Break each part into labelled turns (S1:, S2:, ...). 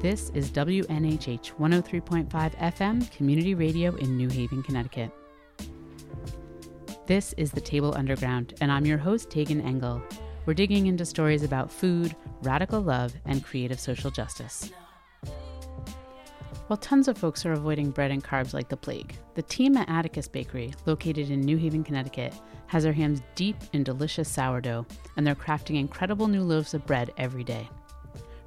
S1: This is WNHH 103.5 FM Community Radio in New Haven, Connecticut. This is The Table Underground, and I'm your host, Tegan Engel. We're digging into stories about food, radical love, and creative social justice. While tons of folks are avoiding bread and carbs like the plague, the team at Atticus Bakery, located in New Haven, Connecticut, has their hands deep in delicious sourdough, and they're crafting incredible new loaves of bread every day.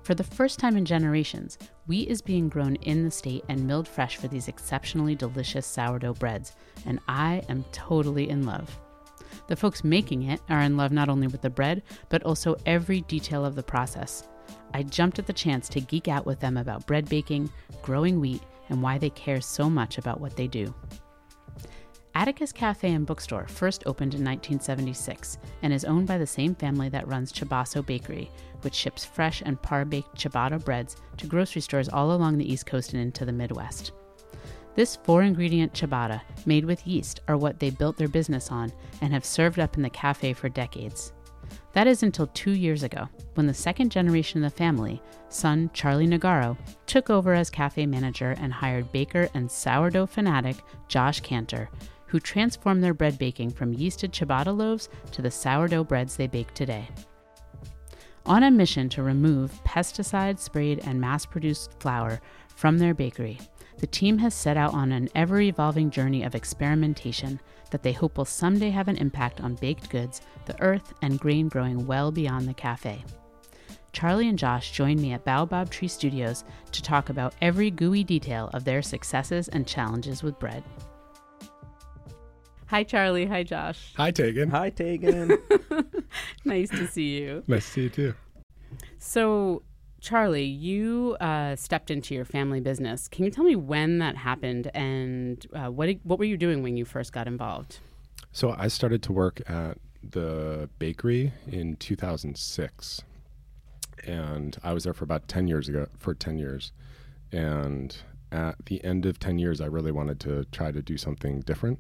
S1: For the first time in generations, wheat is being grown in the state and milled fresh for these exceptionally delicious sourdough breads, and I am totally in love. The folks making it are in love not only with the bread, but also every detail of the process. I jumped at the chance to geek out with them about bread baking, growing wheat, and why they care so much about what they do. Atticus Cafe and Bookstore first opened in 1976 and is owned by the same family that runs Chabaso Bakery, which ships fresh and par baked ciabatta breads to grocery stores all along the East Coast and into the Midwest. This four ingredient ciabatta, made with yeast, are what they built their business on and have served up in the cafe for decades. That is until two years ago, when the second generation of the family, son Charlie Negaro, took over as cafe manager and hired baker and sourdough fanatic Josh Cantor who transformed their bread baking from yeasted ciabatta loaves to the sourdough breads they bake today. On a mission to remove pesticide sprayed and mass produced flour from their bakery, the team has set out on an ever evolving journey of experimentation that they hope will someday have an impact on baked goods, the earth, and grain growing well beyond the cafe. Charlie and Josh joined me at Baobab Tree Studios to talk about every gooey detail of their successes and challenges with bread. Hi, Charlie. Hi, Josh.
S2: Hi, Tegan.
S3: Hi, Tegan.
S1: nice to see you.
S2: Nice to see you too.
S1: So, Charlie, you uh, stepped into your family business. Can you tell me when that happened and uh, what what were you doing when you first got involved?
S2: So I started to work at the bakery in 2006, and I was there for about 10 years ago. For 10 years, and at the end of 10 years, I really wanted to try to do something different.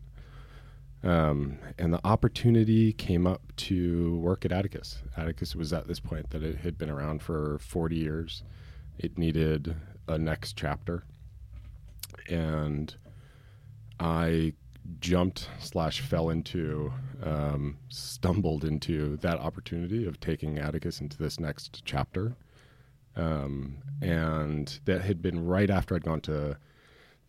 S2: Um, and the opportunity came up to work at Atticus. Atticus was at this point that it had been around for 40 years. It needed a next chapter. And I jumped slash fell into, um, stumbled into that opportunity of taking Atticus into this next chapter. Um, and that had been right after I'd gone to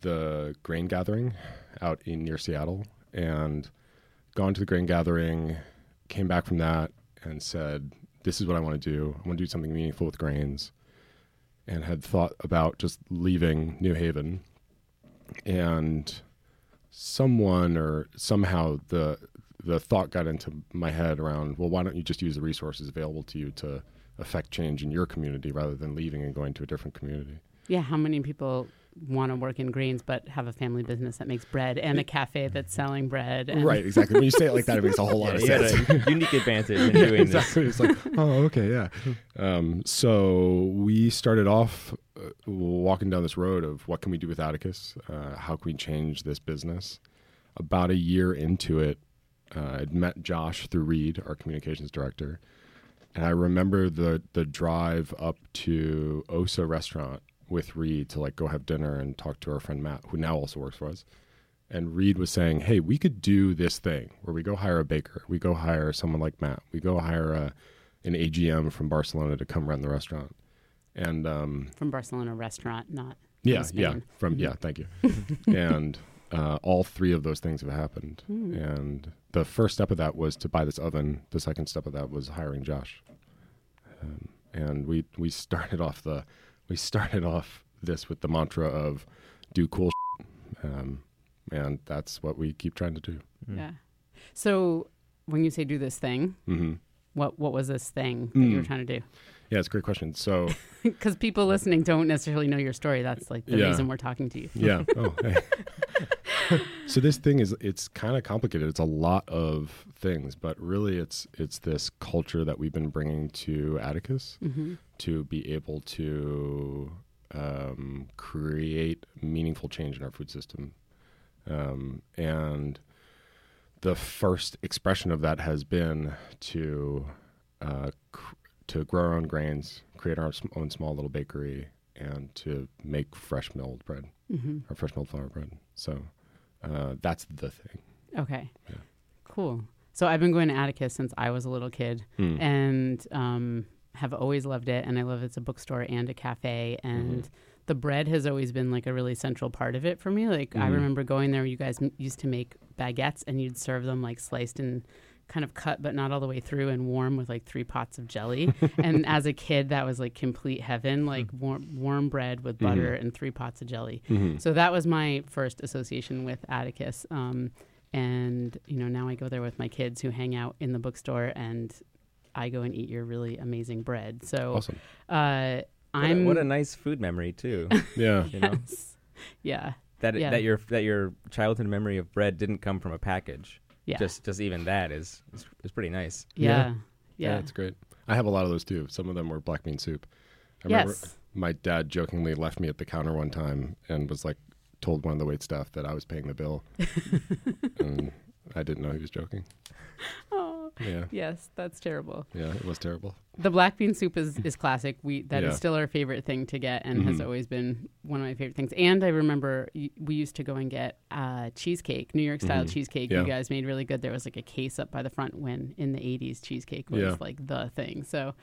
S2: the grain gathering out in near Seattle and gone to the grain gathering, came back from that and said, This is what I want to do. I want to do something meaningful with grains. And had thought about just leaving New Haven. And someone or somehow the the thought got into my head around, well, why don't you just use the resources available to you to affect change in your community rather than leaving and going to a different community?
S1: Yeah, how many people want to work in grains but have a family business that makes bread and a cafe that's selling bread.
S2: right, exactly. When you say it like that, it makes a whole lot
S3: yeah,
S2: of sense.
S3: a unique advantage in doing
S2: exactly.
S3: this.
S2: It's like, oh, okay, yeah. Um, so we started off uh, walking down this road of what can we do with Atticus? Uh, how can we change this business? About a year into it, uh, I'd met Josh through Reed, our communications director, and I remember the the drive up to Osa Restaurant with Reed to like go have dinner and talk to our friend Matt, who now also works for us. And Reed was saying, "Hey, we could do this thing where we go hire a baker, we go hire someone like Matt, we go hire a, an AGM from Barcelona to come run the restaurant." And um,
S1: from Barcelona restaurant, not
S2: yeah, yeah, from yeah, thank you. and uh, all three of those things have happened. Mm. And the first step of that was to buy this oven. The second step of that was hiring Josh. Um, and we we started off the we started off this with the mantra of do cool um, and that's what we keep trying to do
S1: mm. yeah so when you say do this thing
S2: mm-hmm.
S1: what what was this thing that mm. you were mm. trying to do
S2: yeah it's a great question so
S1: because people listening don't necessarily know your story that's like the
S2: yeah.
S1: reason we're talking to you
S2: yeah oh hey. so this thing is it's kind of complicated it's a lot of things but really it's it's this culture that we've been bringing to atticus
S1: mm-hmm.
S2: To be able to um, create meaningful change in our food system um, and the first expression of that has been to uh, cr- to grow our own grains create our own small little bakery and to make fresh milled bread
S4: hmm
S2: or fresh milled flour bread. So uh, that's the thing.
S4: Okay.
S2: Yeah.
S4: Cool. So I've been going to Atticus since I was a little kid,
S2: Mm.
S4: and um, have always loved it. And I love it's a bookstore and a cafe, and the bread has always been like a really central part of it for me. Like I
S2: Mhm.
S4: remember going there, you guys m- used to make baguettes, and you'd serve them like sliced and kind of cut, but not all the way through, and warm with like three pots of jelly. and as a kid, that was like complete heaven, like warm, warm bread with butter and three pots of jelly.
S2: Mhm.
S4: So that was my first association with Atticus. Um, and, you know, now I go there with my kids who hang out in the bookstore and I go and eat your really amazing bread. So
S2: Awesome.
S4: uh,
S3: What a-
S4: I'm.
S3: what a nice food memory too.
S2: Yeah.
S3: You know
S4: Yes. Yeah.
S3: that
S4: Yeah.
S3: that your that your childhood memory of bread didn't come from a package.
S4: Yeah.
S3: Just just even that is is, is pretty nice.
S4: yeah.
S2: Yeah,
S4: Yeah.
S2: it's great. I have a lot of those too. Some of them were black bean soup. I remember
S4: yes.
S2: my dad jokingly left me at the counter one time and was like, told one of the wait staff that I was paying the bill, and I didn't know he was joking.
S4: Oh,
S2: Yeah,
S4: yes. That's terrible.
S2: yeah, it was terrible.
S4: The black bean soup is, is classic. We that is
S2: Yeah.
S4: still our favorite thing to get, and has
S2: Mhm.
S4: always been one of my favorite things. And I remember y- we used to go and get uh, cheesecake, New York style
S2: Mhm.
S4: cheesecake.
S2: Yeah.
S4: You guys made really good. There was like a case up by the front when in the '80s cheesecake was
S2: Yeah.
S4: like the thing. So.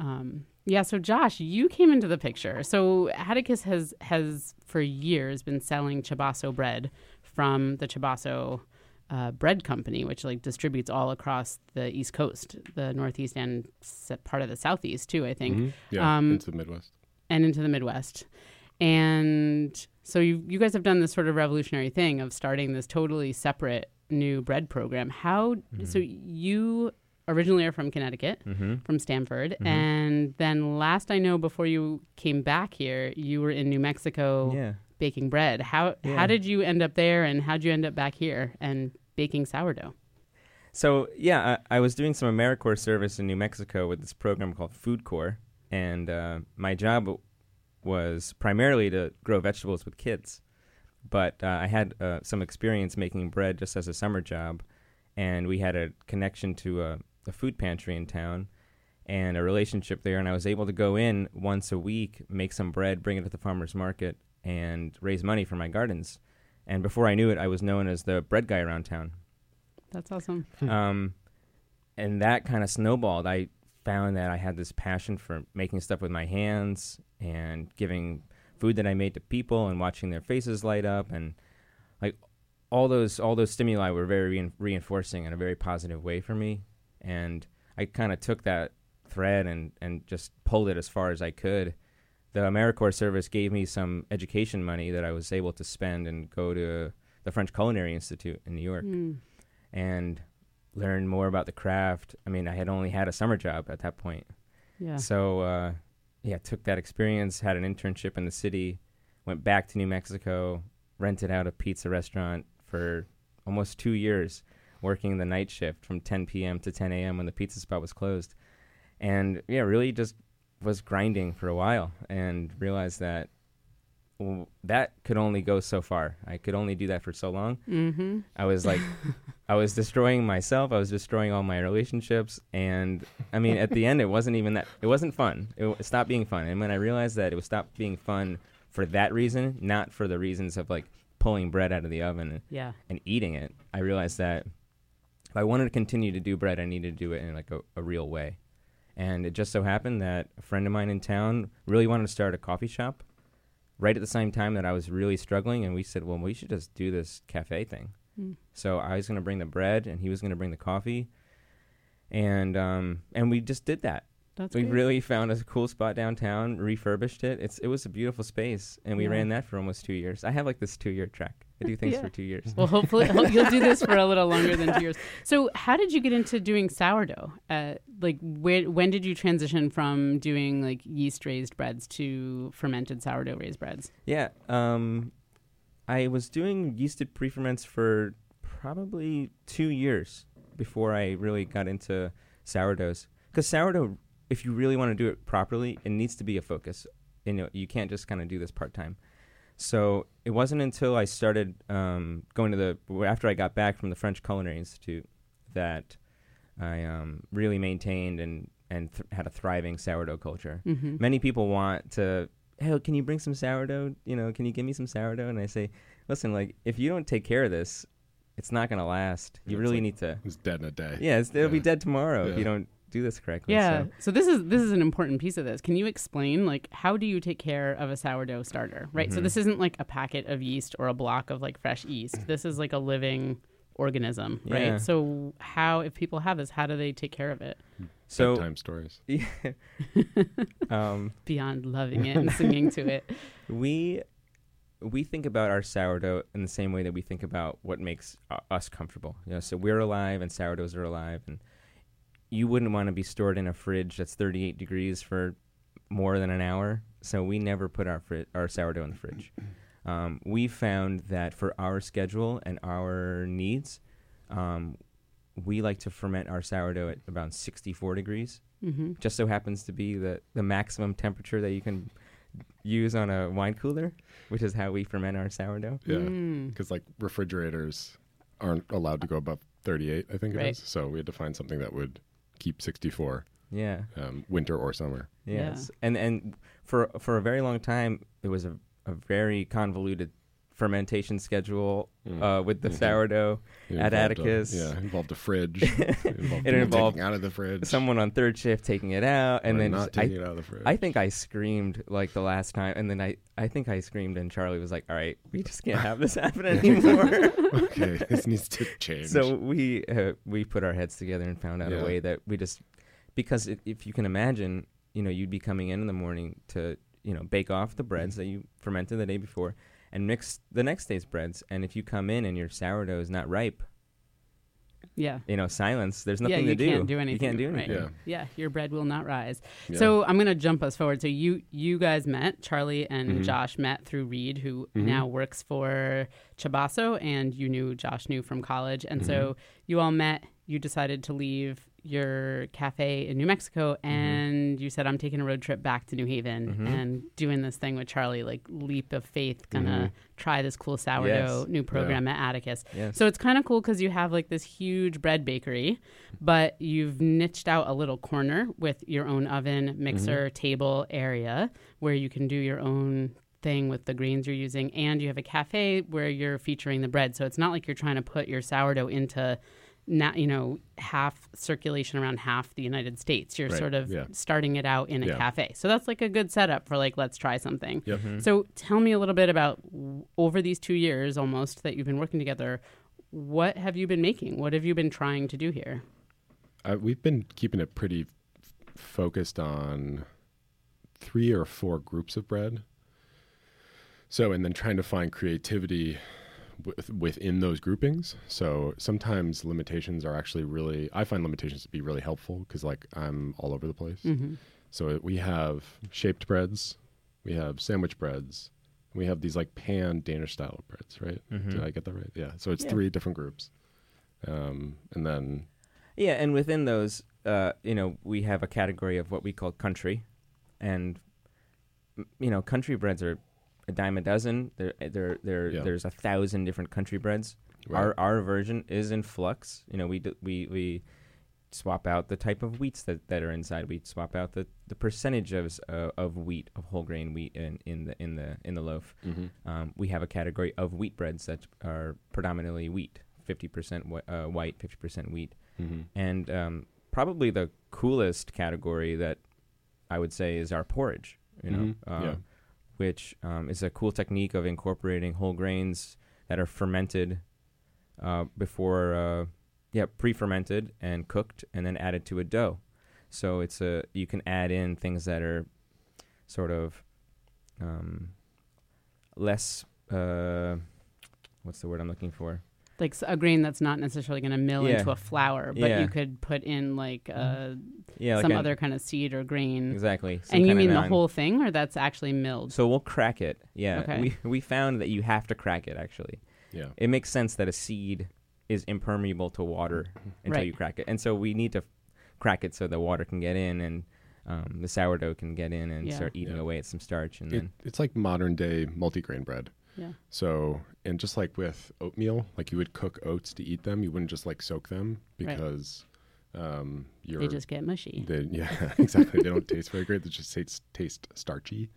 S4: Um, yeah, so Josh, you came into the picture. So Atticus has has for years been selling Chabaso bread from the Chabaso uh, bread company, which like distributes all across the East Coast, the Northeast and part of the Southeast too, I think,
S2: Mhm. Yeah,
S4: Um,
S2: into the Midwest.
S4: and into the Midwest. And so you you guys have done this sort of revolutionary thing of starting this totally separate new bread program. How so you originally are from Connecticut,
S3: Mm-hmm.
S4: from Stamford,
S3: Mhm.
S4: and then last I know before you came back here, you were in New Mexico
S3: Yeah.
S4: Baking bread. How
S3: Yeah.
S4: how did you end up there and how'd you end up back here and baking sourdough?
S3: So yeah, I, I was doing some AmeriCorps service in New Mexico with this program called FoodCorps, and uh, my job was primarily to grow vegetables with kids. But uh, I had uh, some experience making bread just as a summer job, and we had a connection to a, a food pantry in town and a relationship there, and I was able to go in once a week, make some bread, bring it to the farmers market, and raise money for my gardens. And before I knew it, I was known as the bread guy around town
S4: That's awesome.
S3: um, and that kind of snowballed. I found that I had this passion for making stuff with my hands and giving food that I made to people and watching their faces light up and like all those all those stimuli were very rein- reinforcing in a very positive way for me. And I kind of took that thread and and just pulled it as far as I could. The AmeriCorps service gave me some education money that I was able to spend and go to the French Culinary Institute in New York
S4: Mm.
S3: and learn more about the craft. I mean, I had only had a summer job at that point.
S4: Yeah.
S3: So, uh, yeah, took that experience, had an internship in the city, went back to New Mexico, rented out a pizza restaurant for almost two years, working the night shift from 10 p.m. to 10 a.m. when the pizza spot was closed. And yeah, really just was grinding for a while and realized that well, that could only go so far. I could only do that for so long.
S4: Mm-hmm.
S3: I was like, I was destroying myself. I was destroying all my relationships, and I mean, at the end, it wasn't even that. It wasn't fun. It, it stopped being fun. And when I realized that it was stopped being fun for that reason, not for the reasons of like pulling bread out of the oven and,
S4: Yeah.
S3: and eating it, I realized that if I wanted to continue to do bread, I needed to do it in like a, a real way. And it just so happened that a friend of mine in town really wanted to start a coffee shop right at the same time that I was really struggling. And we said, well, we should just do this cafe thing.
S4: Mm.
S3: So I was going to bring the bread, and he was going to bring the coffee, and um, and we just did that.
S4: That's
S3: we
S4: great.
S3: really found a cool spot downtown, refurbished it. It's it was a beautiful space, and we
S4: Yeah.
S3: ran that for almost two years. I have like this two year track. I do things
S4: Yeah.
S3: for two years.
S4: Well, hopefully you'll do this for a little longer than two years. So, how did you get into doing sourdough? Uh, like, where, when did you transition from doing like yeast raised breads to fermented sourdough raised breads?
S3: Yeah, um, I was doing yeasted pre-ferments for probably two years before I really got into sourdoughs. Because sourdough, if you really want to do it properly, it needs to be a focus. You know, you can't just kind of do this part time. So it wasn't until I started um, going to the after I got back from the French Culinary Institute that I um, really maintained and and th- had a thriving sourdough culture
S4: Mm-hmm.
S3: many people want to "Hey, can you bring some sourdough? You know, can you give me some sourdough?" And I say, "Listen, like if you don't take care of this, it's not gonna last. You
S2: It's
S3: really
S2: like-
S3: need to.
S2: It's dead in a day.
S3: Yeah, it's, it'll be dead tomorrow if you don't do this correctly."
S4: Yeah.
S3: So,
S4: So this is this is an important piece of this. Can you explain like how do you take care of a sourdough starter? Right. So
S3: Mhm.
S4: this isn't like a packet of yeast or a block of like fresh yeast. This is like a living organism, right?
S3: Yeah.
S4: So how if people have this, how do they take care of it
S3: so
S2: Bedtime stories.
S3: yeah. um,
S4: beyond loving it and singing to it?
S3: we we think about our sourdough in the same way that we think about what makes uh, us comfortable. You know, so we're alive and sourdoughs are alive, and you wouldn't want to be stored in a fridge that's 38 degrees for more than an hour. So we never put our fri- our sourdough in the fridge. Um, we found that for our schedule and our needs, um, we like to ferment our sourdough at about 64 degrees
S4: Mm-hmm.
S3: just so happens to be the, the maximum temperature that you can use on a wine cooler, which is how we ferment our sourdough.
S2: Yeah.
S4: Mm.
S2: Because like refrigerators aren't allowed to go above 38, I think it
S4: Right.
S2: is. So we had to find something that would keep 64,
S3: Yeah.
S2: um, winter or summer.
S4: Yeah.
S3: Yes. And and for for a very long time it was a, a very convoluted fermentation schedule
S2: Mm.
S3: uh, with the
S2: Mhm.
S3: sourdough.
S2: It
S3: at
S2: a-
S3: Atticus.
S2: yeah, involved a fridge. it involved,
S3: It involved
S2: taking out of the fridge.
S3: Someone on third shift taking it out and
S2: or
S3: then
S2: not
S3: just- I,
S2: taking it out of the fridge.
S3: I think I screamed like the last time and then I, I think I screamed and Charlie was like, All right, we just can't have this happen anymore.
S2: okay, this needs to change.
S3: So we uh, we put our heads together and found out
S2: Yeah.
S3: a way that we just because if, if you can imagine, you know, you'd be coming in in the morning to you know bake off the breads
S2: Mm-hmm.
S3: that you fermented the day before and mix the next day's breads. And if you come in and your sourdough is not ripe,
S4: Yeah.
S3: you know, silence. There's
S4: yeah,
S3: nothing
S4: you
S3: to do.
S4: You can't do anything.
S3: You can't do
S4: right.
S3: anything.
S2: Yeah.
S4: Yeah, your bread will not rise.
S2: Yeah.
S4: So I'm gonna jump us forward. So you you guys met Charlie and
S2: Mhm.
S4: Josh met through Reed, who
S2: Mhm.
S4: now works for Chabaso, and you knew Josh knew from college, and so
S2: Mm-hmm.
S4: you all met. You decided to leave your cafe in New Mexico,
S2: Mm-hmm.
S4: and you said, "I'm taking a road trip back to New Haven
S3: Mhm.
S4: and doing this thing with Charlie, like leap of faith, gonna
S2: Mhm.
S4: try this cool sourdough
S3: Yes.
S4: new program at Atticus."
S3: Yes.
S4: So it's kind of cool because you have like this huge bread bakery, but you've niched out a little corner with your own oven, mixer, table area where you can do your own thing with the grains you're using. And you have a cafe where you're featuring the bread. So it's not like you're trying to put your sourdough into. Not, you know, half circulation around half the United States. You're
S2: Right,
S4: sort of
S2: yeah.
S4: starting it out in a
S2: Yeah.
S4: cafe. So that's like a good setup for like, let's try something.
S2: Yep.
S3: Mhm.
S4: So tell me a little bit about over these two years almost that you've been working together. What have you been making? What have you been trying to do here?
S2: I, we've been keeping it pretty f- focused on three or four groups of bread. So, and then trying to find creativity with, within those groupings. So sometimes limitations are actually really, I find limitations to be really helpful because like I'm all over the place.
S4: Mm-hmm.
S2: So we have shaped breads, we have sandwich breads, we have these like pan Danish style breads, right?
S3: Mhm.
S2: Did I get that right? Yeah. So it's
S4: Yeah.
S2: three different groups. Um, and then
S3: Yeah, and within those, uh, you know, we have a category of what we call country, and you know, country breads are a dime a dozen. There, there, there.
S2: Yeah.
S3: There's a thousand different country breads.
S2: Right.
S3: Our our version is in flux. You know, we we we swap out the type of wheats that, that are inside. We swap out the, the percentage of uh, of wheat of whole grain wheat in, in the in the in the loaf.
S2: Mhm.
S3: Um, we have a category of wheat breads that are predominantly wheat, fifty percent uh, white, fifty percent wheat
S2: Mhm.
S3: and um, probably the coolest category that I would say is our porridge. You know,
S2: Mhm.
S3: uh,
S2: Yeah.
S3: Which um, is a cool technique of incorporating whole grains that are fermented uh, before, uh, yeah, pre-fermented and cooked, and then added to a dough. So it's a you can add in things that are sort of um, less. Uh, what's the word I'm looking for?
S4: Like a grain that's not necessarily going to mill
S3: Yeah.
S4: into a flour, but
S3: Yeah.
S4: you could put in like uh,
S3: Yeah,
S4: some
S3: an-
S4: other kind of seed or grain.
S3: exactly. some
S4: And you
S3: kind of
S4: mean the whole thing, or that's actually milled?
S3: So we'll crack it. Yeah.
S4: Okay.
S3: We we found that you have to crack it actually.
S2: Yeah.
S3: It makes sense that a seed is impermeable to water until
S4: Right.
S3: you crack it. And so we need to f- crack it so the water can get in and um, the sourdough can get in and
S4: Yeah.
S3: start eating
S2: Yeah.
S3: away at some starch and
S2: It,
S3: then
S2: it's like modern day multigrain bread.
S4: Yeah.
S2: So, and just like with oatmeal, like you would cook oats to eat them, you wouldn't just like soak them
S4: Right.
S2: because um, you're.
S4: They just get mushy.
S2: they- yeah, exactly. they don't taste very great. They just taste, taste starchy.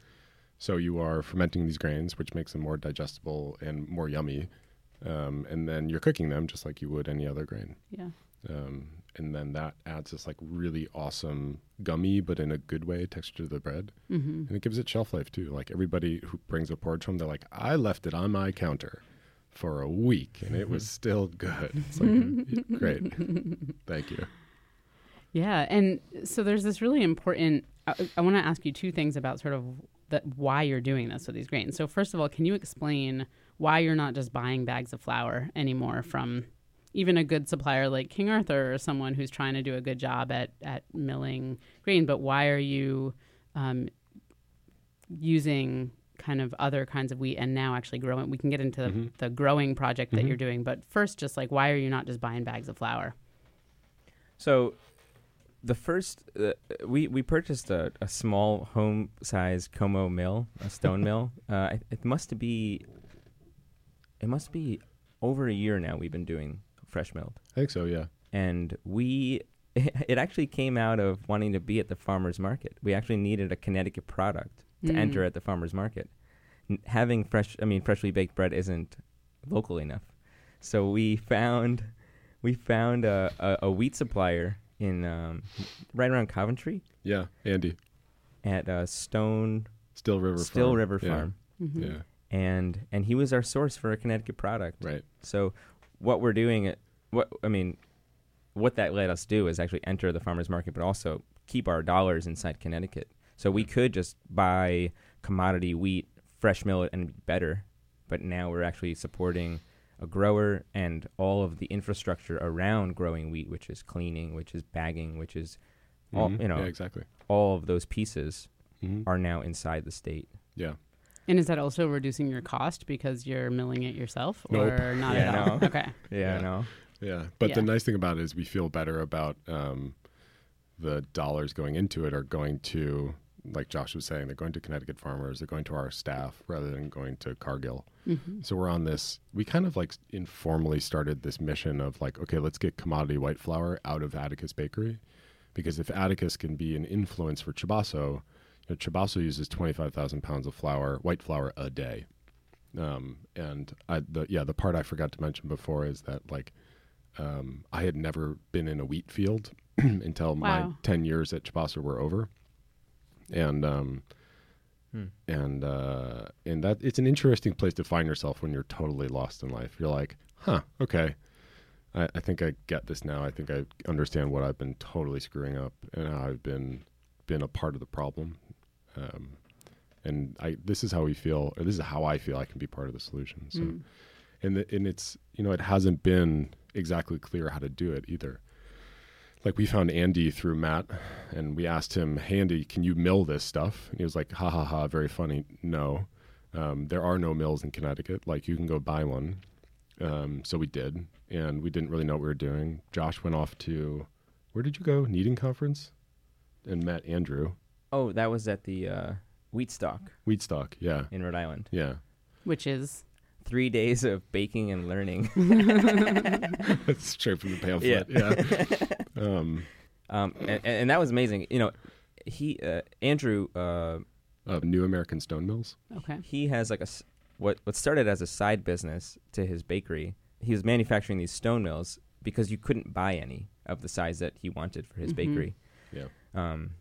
S2: So you are fermenting these grains, which makes them more digestible and more yummy. Um, and then you're cooking them just like you would any other grain.
S4: Yeah.
S2: Um, and then that adds this like really awesome gummy, but in a good way, texture to the bread.
S4: Mm-hmm.
S2: And it gives it shelf life too. Like everybody who brings a porridge home, they're like, I left it on my counter for a week and it was still good. It's like, great. Thank you.
S4: Yeah, and so there's this really important. I, I want to ask you two things about sort of that why you're doing this with these grains. So first of all, can you explain why you're not just buying bags of flour anymore from even a good supplier like King Arthur or someone who's trying to do a good job at at milling grain, but why are you um, using kind of other kinds of wheat and now actually growing? We can get into
S2: Mhm.
S4: the, the growing project that
S2: Mhm.
S4: you're doing, but first, just like why are you not just buying bags of flour?
S3: So, the first uh, we we purchased a, a small home size KoMo mill, a stone mill. Uh, it, it must be it must be over a year now. We've been doing fresh milled,
S2: I think so, yeah.
S3: and we it actually came out of wanting to be at the farmers market. We actually needed a Connecticut product to
S4: Mm.
S3: enter at the farmers market. N- having fresh, I mean, freshly baked bread isn't local enough, so we found we found a, a, a wheat supplier in um, right around Coventry
S2: Yeah. Andy,
S3: at uh, Stone
S2: Still River
S3: Still
S2: Farm.
S3: River
S2: Yeah.
S3: Farm,
S4: Mhm.
S2: Yeah.
S3: and and he was our source for a Connecticut product.
S2: Right.
S3: So what we're doing, uh, what I mean, what that let us do is actually enter the farmers market, but also keep our dollars inside Connecticut. So we could just buy commodity wheat, fresh mill it, and be better. But now we're actually supporting a grower and all of the infrastructure around growing wheat, which is cleaning, which is bagging, which is all
S2: Mhm.
S3: you know,
S2: Yeah, exactly.
S3: all of those pieces
S2: Mhm.
S3: are now inside the state.
S2: Yeah.
S4: And is that also reducing your cost because you're milling it yourself,
S2: Nope.
S4: or not
S3: Yeah,
S4: at all?
S3: no.
S4: Okay.
S3: Yeah,
S2: Yeah.
S3: no.
S2: Yeah, but the nice thing about it is we feel better about um, the dollars going into it are going to, like Josh was saying, they're going to Connecticut farmers, they're going to our staff rather than going to Cargill.
S4: hmm
S2: So we're on this. We kind of like informally started this mission of like, okay, let's get commodity white flour out of Atticus Bakery, because if Atticus can be an influence for Chabaso, you know, Chabaso uses twenty five thousand pounds of flour, white flour a day. Um, and I, the yeah, the part I forgot to mention before is that like, um, I had never been in a wheat field until my ten years at Chabaso were over, and um,
S3: Hmm.
S2: and uh, and that it's an interesting place to find yourself when you're totally lost in life. You're like, huh, okay, I, I think I get this now. I think I understand what I've been totally screwing up and how I've been been a part of the problem. Um, and I this is how we feel, or this is how I feel I can be part of the solution. So,
S4: Mm.
S2: and the, and it's you know it hasn't been exactly clear how to do it either. Like we found Andy through Matt, and we asked him, "Hey Andy, can you mill this stuff?" And he was like, "Ha ha ha, very funny." No, um, there are no mills in Connecticut. Like you can go buy one. Um, so we did, and we didn't really know what we were doing. Josh went off to where did you go? Kneading conference, and met Andrew
S3: Oh, that was at the uh, Wheatstock
S2: Wheatstock. Yeah,
S3: in Rhode Island.
S2: yeah.
S4: Which is
S3: Three days of baking and learning.
S2: That's straight from the pamphlet. Yeah. um,
S3: um, and, and that was amazing. You know, he uh, Andrew uh,
S2: of New American Stone Mills.
S4: okay.
S3: he has like a s- what what started as a side business to his bakery. He was manufacturing these stone mills because you couldn't buy any of the size that he wanted for his
S4: Mhm.
S3: bakery.
S2: Yeah.
S3: Um,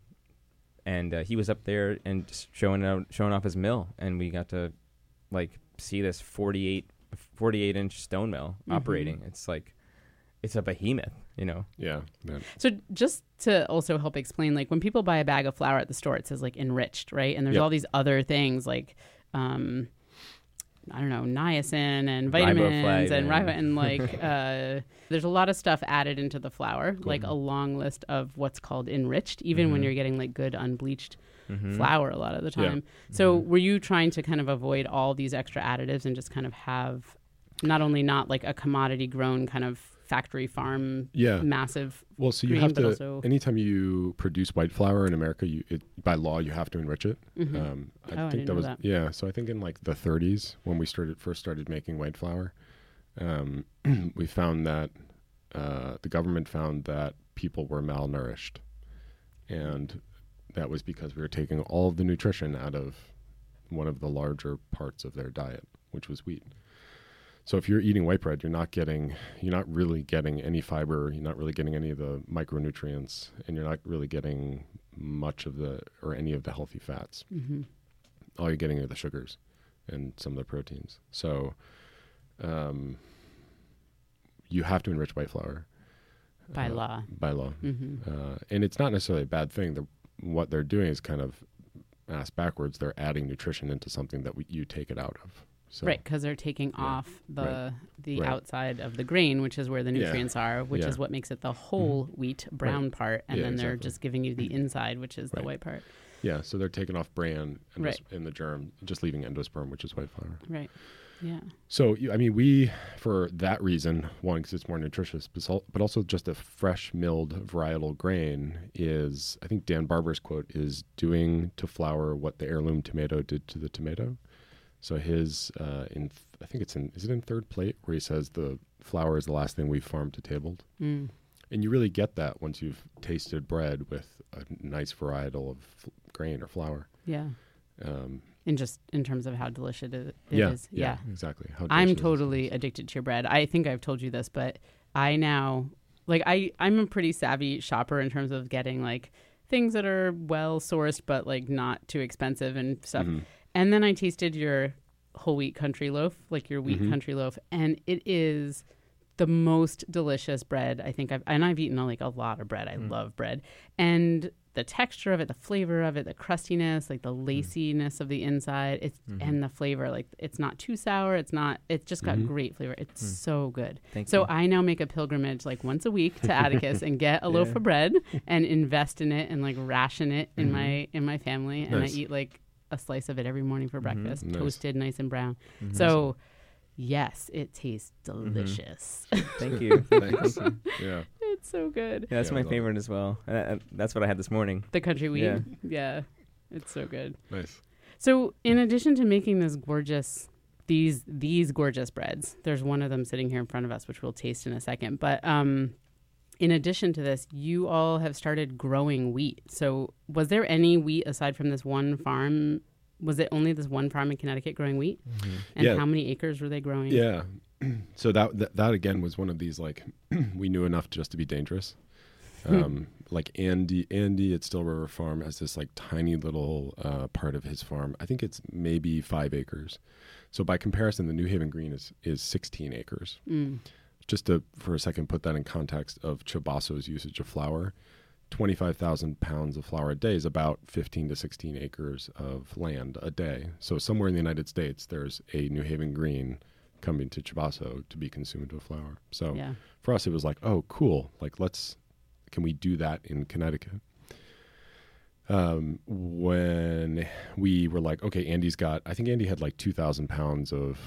S3: and uh, he was up there and just showing out showing off his mill, and we got to like see this 48, 48 inch stone mill
S4: Mhm.
S3: operating. It's like it's a behemoth, you know.
S2: Yeah. yeah.
S4: So just to also help explain, like when people buy a bag of flour at the store, it says like enriched, right? And there's
S2: Yep.
S4: all these other things like, um, I don't know, niacin and vitamins and ribo and like uh, there's a lot of stuff added into the flour, like a long list of what's called enriched, even when
S3: Mhm.
S4: you're getting like good unbleached
S3: Mhm.
S4: flour a lot of the
S2: Yeah.
S4: time. So
S3: Mhm.
S4: were you trying to kind of avoid all these extra additives and just kind of have not only not like a commodity grown kind of factory farm
S2: Yeah.
S4: massive
S2: Well, so you
S4: green,
S2: have to.
S4: also-
S2: Anytime you produce white flour in America, you it, by law you have to enrich it.
S4: Mhm.
S2: Um, I
S4: Oh, I
S2: think
S4: didn't
S2: that was
S4: that.
S2: yeah. So I think in like the 30s when we started first started making white flour, um, we found that uh, the government found that people were malnourished, and that was because we were taking all of the nutrition out of one of the larger parts of their diet, which was wheat. So if you're eating white bread, you're not getting, you're not really getting any fiber. You're not really getting any of the micronutrients, and you're not really getting much of the or any of the healthy fats.
S4: Mm-hmm.
S2: All you're getting are the sugars and some of the proteins. So, um, you have to enrich white flour
S4: By
S2: uh,
S4: law.
S2: By law,
S4: Mm-hmm.
S2: uh, and it's not necessarily a bad thing. The, what they're doing is kind of ass backwards. They're adding nutrition into something that we, you take it out of. So,
S4: Right, because they're taking
S2: Yeah.
S4: off the
S2: Right.
S4: the
S2: Right.
S4: outside of the grain, which is where the
S2: Yeah.
S4: nutrients are, which
S2: Yeah. Mm-hmm.
S4: is what makes it the whole wheat brown part, and
S2: Yeah,
S4: then they're
S2: exactly.
S4: just giving you the inside, which is the white part.
S2: Yeah, so they're taking off bran and
S4: Right.
S2: in the germ, just leaving endosperm, which is white flour.
S4: Right. Yeah.
S2: So, I mean, we, for that reason, one, because it's more nutritious, but also just a fresh milled varietal grain is, I think Dan Barber's quote is doing to flour what the heirloom tomato did to the tomato. So his, uh, in, th- I think it's in, is it in third plate where he says the flour is the last thing we've farmed to tabled?
S4: Mm.
S2: And you really get that once you've tasted bread with a nice varietal of f- grain or flour.
S4: Yeah.
S2: Um,
S4: In just in terms of how delicious it it
S2: yeah,
S4: is. Yeah.
S2: exactly. How
S4: I'm totally
S2: is.
S4: addicted to your bread. I think I've told you this, but I now like I I'm a pretty savvy shopper in terms of getting like things that are well sourced but like not too expensive and stuff.
S2: Mhm.
S4: And then I tasted your whole wheat country loaf, like your wheat
S2: Mhm.
S4: country loaf, and it is the most delicious bread I think I've and I've eaten like a lot of bread. I
S3: Mm.
S4: love bread. And the texture of it, the flavor of it, the crustiness, like the laciness of the inside, it's
S3: Mhm.
S4: and the flavor, like it's not too sour, it's not it's just got
S2: Mhm.
S4: great flavor. It's
S3: Mm.
S4: so good.
S3: Thank
S4: So
S3: you.
S4: I now make a pilgrimage like once a week to Atticus and get a loaf of bread and invest in it and like ration it in
S2: Mhm.
S4: my in my family and
S2: Nice.
S4: I eat like a slice of it every morning for
S3: Mhm.
S4: breakfast,
S2: Nice.
S4: toasted, nice and brown.
S3: Mhm.
S4: So yes, it tastes
S3: Mm-hmm.
S4: delicious.
S3: thank you.
S2: Thanks. yeah.
S4: it's so good.
S3: Yeah, that's
S2: Yeah,
S3: my
S2: love it.
S3: favorite as well. And I- I- that's what I had this morning.
S4: The country wheat.
S3: Yeah.
S4: yeah. It's so good.
S2: Nice.
S4: So, in addition to making this gorgeous, these these gorgeous breads, there's one of them sitting here in front of us, which we'll taste in a second. But um, in addition to this, you all have started growing wheat. So, was there any wheat aside from this one farm? Was it only this one farm in Connecticut growing wheat? And
S2: Yeah.
S4: how many acres were they growing?
S2: Yeah. so that, that that again was one of these like we knew enough just to be dangerous. Um, like Andy, Andy at Still River Farm has this like tiny little uh, part of his farm. I think it's maybe five acres. So by comparison, the New Haven Green is is 16 acres.
S4: Mm.
S2: Just to for a second put that in context of Chabaso's usage of flour, 25,000 pounds of flour a day is about 15 to 16 acres of land a day. So somewhere in the United States, there's a New Haven Green coming to Chabaso to be consumed with flour. So
S4: Yeah.
S2: for us, it was like, oh, cool. Like, let's, can we do that in Connecticut? Um, when we were like, okay, Andy's got, I think Andy had like 2,000 pounds of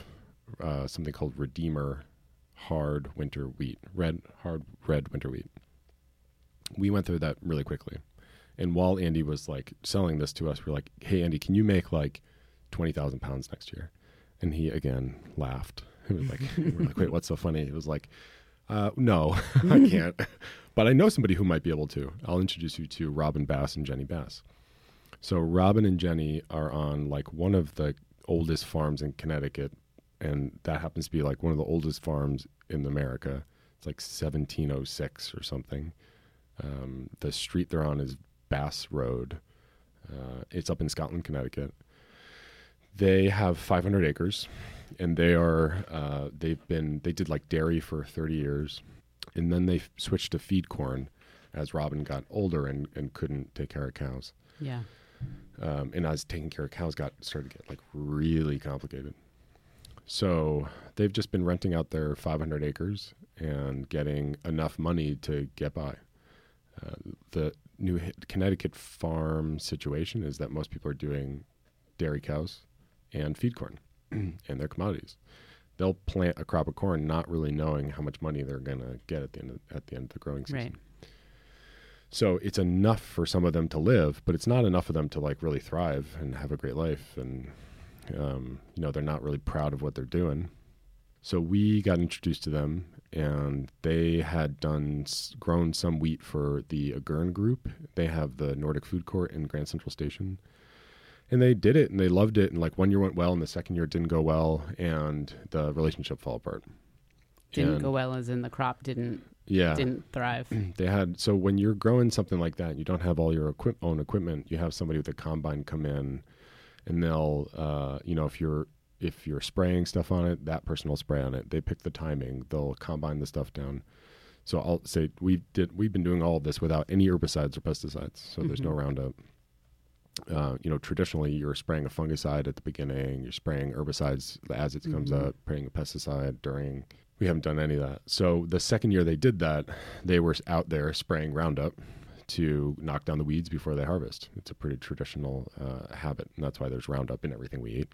S2: uh, something called Redeemer hard winter wheat, red, hard red winter wheat. We went through that really quickly. And while Andy was like selling this to us, we are like, hey, Andy, can you make like 20,000 pounds next year? And he again laughed. He was like, we're like, wait, what's so funny? It was like, uh, no, I can't. But I know somebody who might be able to. I'll introduce you to Robin Bass and Jenny Bass. So Robin and Jenny are on like one of the oldest farms in Connecticut, and that happens to be like one of the oldest farms in America. It's like 1706 or something. Um, the street they're on is Bass Road. Uh, it's up in Scotland, Connecticut. They have 500 acres, and they are uh, they've been they did like dairy for 30 years, and then they f- switched to feed corn as Robin got older and, and couldn't take care of cows.
S4: Yeah.
S2: Um, and as taking care of cows got started to get like really complicated. So they've just been renting out their 500 acres and getting enough money to get by. Uh, the New Connecticut farm situation is that most people are doing dairy cows and feed corn and their commodities. They'll plant a crop of corn not really knowing how much money they're going to get at the end of, at the end of the growing season.
S4: Right.
S2: So it's enough for some of them to live, but it's not enough for them to like really thrive and have a great life. And um, you know, they're not really proud of what they're doing. So we got introduced to them, and they had done grown some wheat for the Agern Group. They have the Nordic Food Court in Grand Central Station, and they did it and they loved it and like one year went well and the second year didn't go well and the relationship fell apart
S4: Didn't
S2: And-
S4: go well as in the crop didn't
S2: yeah
S4: didn't thrive.
S2: they had so when you're growing something like that you don't have all your equip, own equipment you have somebody with a combine come in and they'll uh, you know if you're if you're spraying stuff on it that person will spray on it. They pick the timing. They'll combine the stuff down. So i'll say we did we've been doing all of this without any herbicides or pesticides so there's no
S4: Mhm.
S2: roundup. Uh, you know traditionally you're spraying a fungicide at the beginning you're spraying herbicides as it comes
S4: Mhm.
S2: up spraying a pesticide during we haven't done any of that. So the second year they did that they were out there spraying roundup to knock down the weeds before they harvest. It's a pretty traditional uh, habit and that's why there's roundup in everything we eat.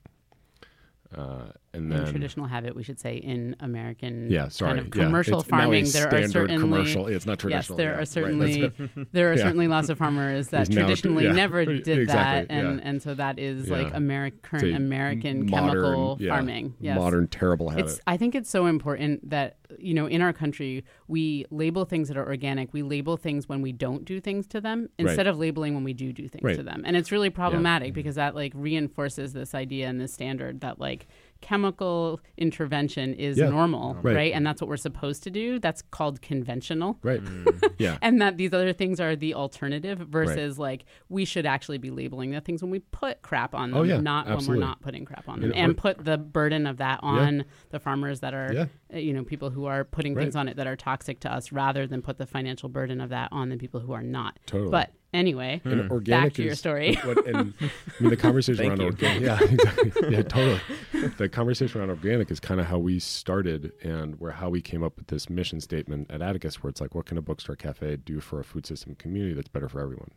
S2: Uh, and
S4: in
S2: then
S4: traditional habit, we should say in American
S2: yeah sorry
S4: kind of commercial
S2: now a
S4: farming, there are certainly
S2: commercial it's not traditional.
S4: yes, there
S2: yeah,
S4: are certainly
S2: it.
S4: there are
S2: Yeah.
S4: certainly lots of farmers that
S2: now-
S4: traditionally
S2: yeah,
S4: never did that, and
S2: yeah.
S4: and so that is
S2: Yeah.
S4: like Ameri- current American
S2: modern-
S4: chemical
S2: yeah,
S4: farming. Yes.
S2: modern terrible habit
S4: It's. I think it's so important that you know in our country we label things that are organic. We label things when we don't do things to them instead of labeling when we do do things
S2: Right.
S4: to them, and it's really problematic because that like reinforces this idea and this standard that like chemical intervention is
S2: Yeah.
S4: normal,
S2: Right.
S4: right. And that's what we're supposed to do. That's called conventional
S2: right yeah
S4: and that these other things are the alternative versus like we should actually be labeling the things when we put crap on them
S2: Oh, yeah,
S4: not
S2: absolutely.
S4: when we're not putting crap on them
S2: And
S4: and, put the burden of that on the farmers that are
S2: Yeah.
S4: uh, you know people who are putting
S2: Right.
S4: things on it that are toxic to us rather than put the financial burden of that on the people who are not
S2: Totally.
S4: but anyway
S2: And organic
S4: back to your story
S2: What, and, I mean, the conversation around
S3: you.
S2: organic, yeah, exactly, yeah, totally. The conversation around organic is kind of how we started, and where how we came up with this mission statement at Atticus, where it's like, what can a bookstore cafe do for a food system community that's better for everyone?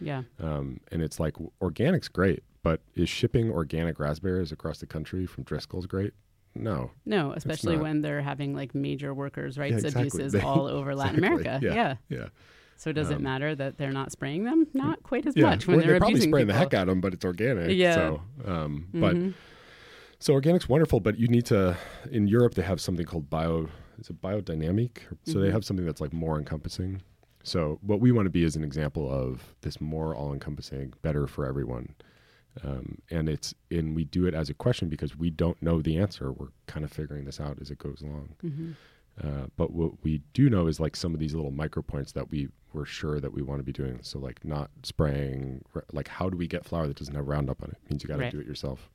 S4: yeah
S2: Um, and it's like organic's great, but is shipping organic raspberries across the country from Driscoll's great? No,
S4: no especially when they're having like major workers rights
S2: exactly.
S4: abuses
S2: They-
S4: all over latin
S2: exactly.
S4: america
S2: Yeah.
S4: yeah
S2: yeah,
S4: so does it
S2: Um,
S4: matter that they're not spraying them not quite as
S2: yeah.
S4: much when
S2: Well,
S4: they're
S2: they're probably spraying the heck out of them, but it's organic.
S4: Yeah.
S2: So, um, but
S4: Mhm.
S2: So organic's wonderful, but you need to. In Europe, they have something called bio. Is it biodynamic? So they
S4: Mhm.
S2: have something that's like more encompassing. So what we want to be is an example of this more all-encompassing, better for everyone. Um, and it's and we do it as a question because we don't know the answer. We're kind of figuring this out as it goes along.
S4: Mhm.
S2: Uh, but what we do know is like some of these little micro points that we were sure that we want to be doing. So like not spraying. Like how do we get flour that doesn't have Roundup on it? means you got to
S4: Right.
S2: do it yourself.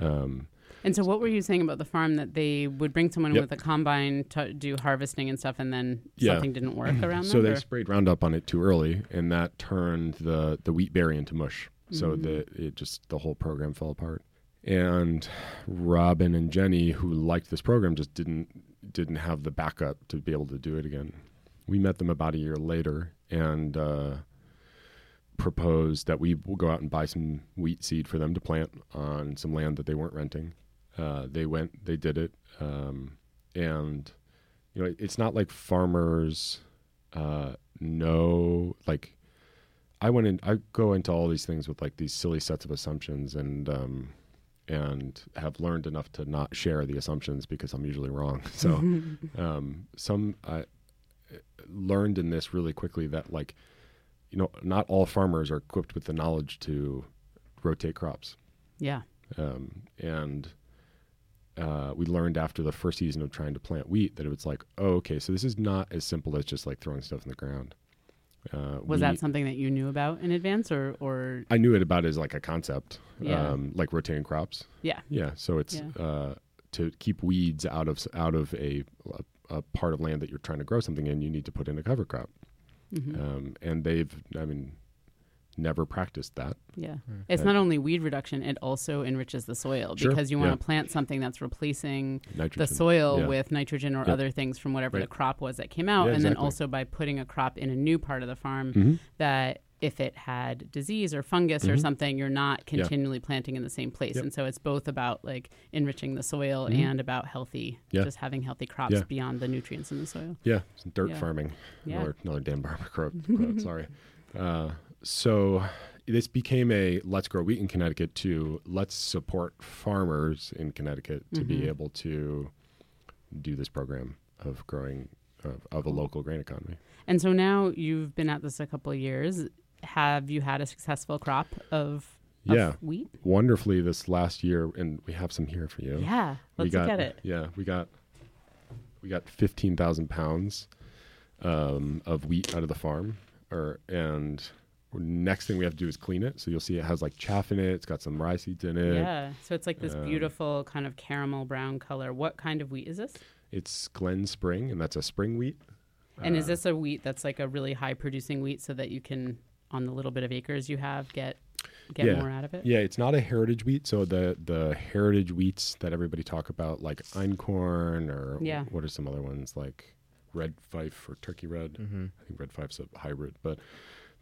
S2: Um,
S4: And so, what were you saying about the farm that they would bring someone
S2: Yep.
S4: with a combine to do harvesting and stuff, and then
S2: Yeah.
S4: something didn't work around
S2: So
S4: them?
S2: they
S4: or-
S2: sprayed Roundup on it too early, and that turned the the wheat berry into mush. So
S4: Mhm.
S2: the it just the whole program fell apart. And Robin and Jenny, who liked this program, just didn't didn't have the backup to be able to do it again. We met them about a year later and uh, proposed that we will go out and buy some wheat seed for them to plant on some land that they weren't renting. Uh, they went, they did it, um, and you know, it's not like farmers uh, know like I went in I go into all these things with like these silly sets of assumptions and um and have learned enough to not share the assumptions because I'm usually wrong. So um some I learned in this really quickly that like you know not all farmers are equipped with the knowledge to rotate crops.
S4: yeah.
S2: Um and uh, we learned after the first season of trying to plant wheat that it was like, oh, okay, so this is not as simple as just like throwing stuff in the ground. Uh,
S4: Was
S2: we-
S4: that something that you knew about in advance, or or
S2: I knew it about as like a concept,
S4: Yeah.
S2: um, like rotating crops.
S4: yeah?
S2: Yeah, so it's
S4: Yeah.
S2: uh, to keep weeds out of out of a, a a part of land that you're trying to grow something in. You need to put in a cover crop,
S4: Mhm.
S2: um, and they've, I mean, never practiced that.
S4: Yeah. It's
S2: Uh,
S4: not only weed reduction; it also enriches the soil
S2: Sure,
S4: because you want
S2: yeah.
S4: to plant something that's replacing
S2: Nitrogen.
S4: the soil
S2: yeah.
S4: with nitrogen or
S2: Yeah.
S4: other things from whatever the crop was that came out,
S2: Yeah,
S4: and then also by putting a crop in a new part of the farm
S2: Mhm.
S4: that if it had disease or fungus or
S2: Mhm.
S4: something, you're not
S2: Yeah.
S4: continually planting in the same place.
S2: Yep.
S4: And so it's both about like enriching the soil
S2: Mhm.
S4: and about healthy,
S2: Yeah.
S4: just having healthy crops
S2: Yeah.
S4: beyond the nutrients in the soil.
S2: Yeah, some dirt
S4: Yeah.
S2: farming.
S4: Yeah.
S2: Another, another Dan Barber quote. quote, sorry. Uh, so this became a let's grow wheat in Connecticut to let's support farmers in Connecticut to be
S4: Mhm.
S2: able to do this program of growing of, of a local grain economy.
S4: And so now you've been at this a couple of years. Have you had a successful crop of of
S2: Yeah.
S4: wheat?
S2: Wonderfully, this last year, and we have some here for you.
S4: Yeah,
S2: we
S4: let's
S2: got,
S4: look at it.
S2: Yeah, we got we got fifteen thousand pounds um, of wheat out of the farm, or and next thing we have to do is clean it. So you'll see it has like chaff in it. It's got some rye seeds in it.
S4: Yeah, so it's like this
S2: Um,
S4: beautiful kind of caramel brown color. What kind of wheat is this?
S2: It's Glen Spring, and that's a spring wheat.
S4: And is
S2: Uh,
S4: this a wheat that's like a really high producing wheat so that you can, on the little bit of acres you have, get get
S2: Yeah.
S4: more out of it?
S2: Yeah, it's not a heritage wheat. So the the heritage wheats that everybody talk about, like einkorn or
S4: Yeah.
S2: what are some other ones like red fife or turkey red.
S3: Mm-hmm.
S2: I think red fife's a hybrid, but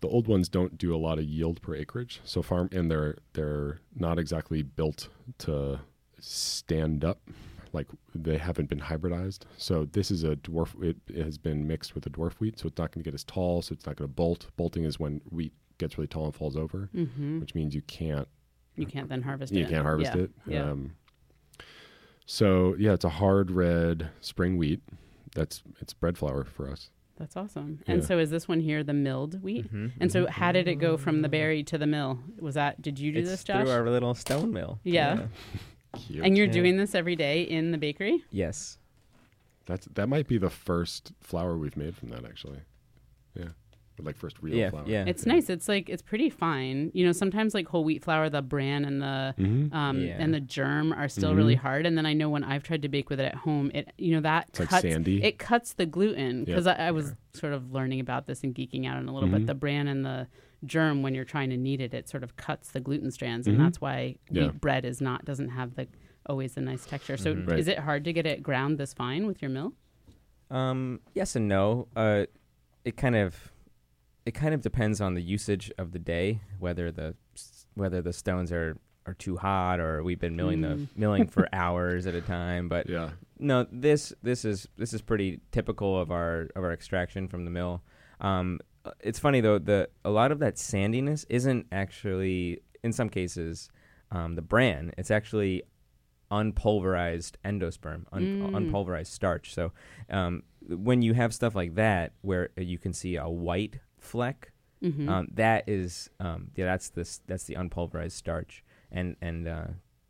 S2: the old ones don't do a lot of yield per acreage. So farm and they're they're not exactly built to stand up. Like they haven't been hybridized. So this is a dwarf. It, it has been mixed with a dwarf wheat, so it's not going to get as tall. So it's not going to bolt. Bolting is when wheat gets really tall and falls over,
S4: Mm-hmm.
S2: which means you can't
S4: You can't then harvest
S2: you
S4: it.
S2: You can't harvest
S4: Yeah.
S2: it.
S4: Yeah.
S2: Um, so yeah, it's a hard red spring wheat. That's it's bread flour for us.
S4: That's awesome. And
S2: Yeah.
S4: so is this one here the milled wheat?
S3: Mm-hmm.
S4: And so how did it go from the berry to the mill? Was that did you do
S3: it's
S4: this, Josh?
S3: through our little stone mill.
S4: Yeah.
S2: Cute.
S4: and you're
S3: Yeah.
S4: doing this every day in the bakery?
S3: Yes.
S2: That's that might be the first flour we've made from that actually. Yeah, Or, like first real
S3: Yeah,
S2: flour.
S3: yeah.
S4: It's nice. It's like it's pretty fine. You know, sometimes like whole wheat flour, the bran and the
S2: Mhm.
S4: um
S3: Yeah.
S4: and the germ are still really
S2: Mhm.
S4: hard. And then I know when I've tried to bake with it at home, it you know that
S2: It's like
S4: cuts
S2: sandy.
S4: it cuts the gluten
S2: Yep.
S4: because I, I was sort of learning about this and geeking out on a little
S2: Mhm.
S4: bit. The bran and the germ, when you're trying to knead it, it sort of cuts the gluten strands, and
S2: Mhm.
S4: that's why
S2: Yeah.
S4: wheat bread is not doesn't have the always the nice texture. So
S3: Mhm.
S2: Right.
S4: is it hard to get it ground this fine with your mill?
S3: Um, yes and no. Uh, it kind of it kind of depends on the usage of the day, whether the whether the stones are are too hot or we've been milling
S4: Mm.
S3: the milling for hours at a time. But
S2: yeah.
S3: no, this this is this is pretty typical of our of our extraction from the mill. Um, uh, it's funny though the a lot of that sandiness isn't actually in some cases um, the bran. It's actually unpulverized endosperm, un-
S4: Mm.
S3: unpulverized starch. So um, when you have stuff like that, where you can see a white fleck,
S4: Mm-hmm.
S3: um, that is um, yeah, that's this that's the unpulverized starch, and and uh,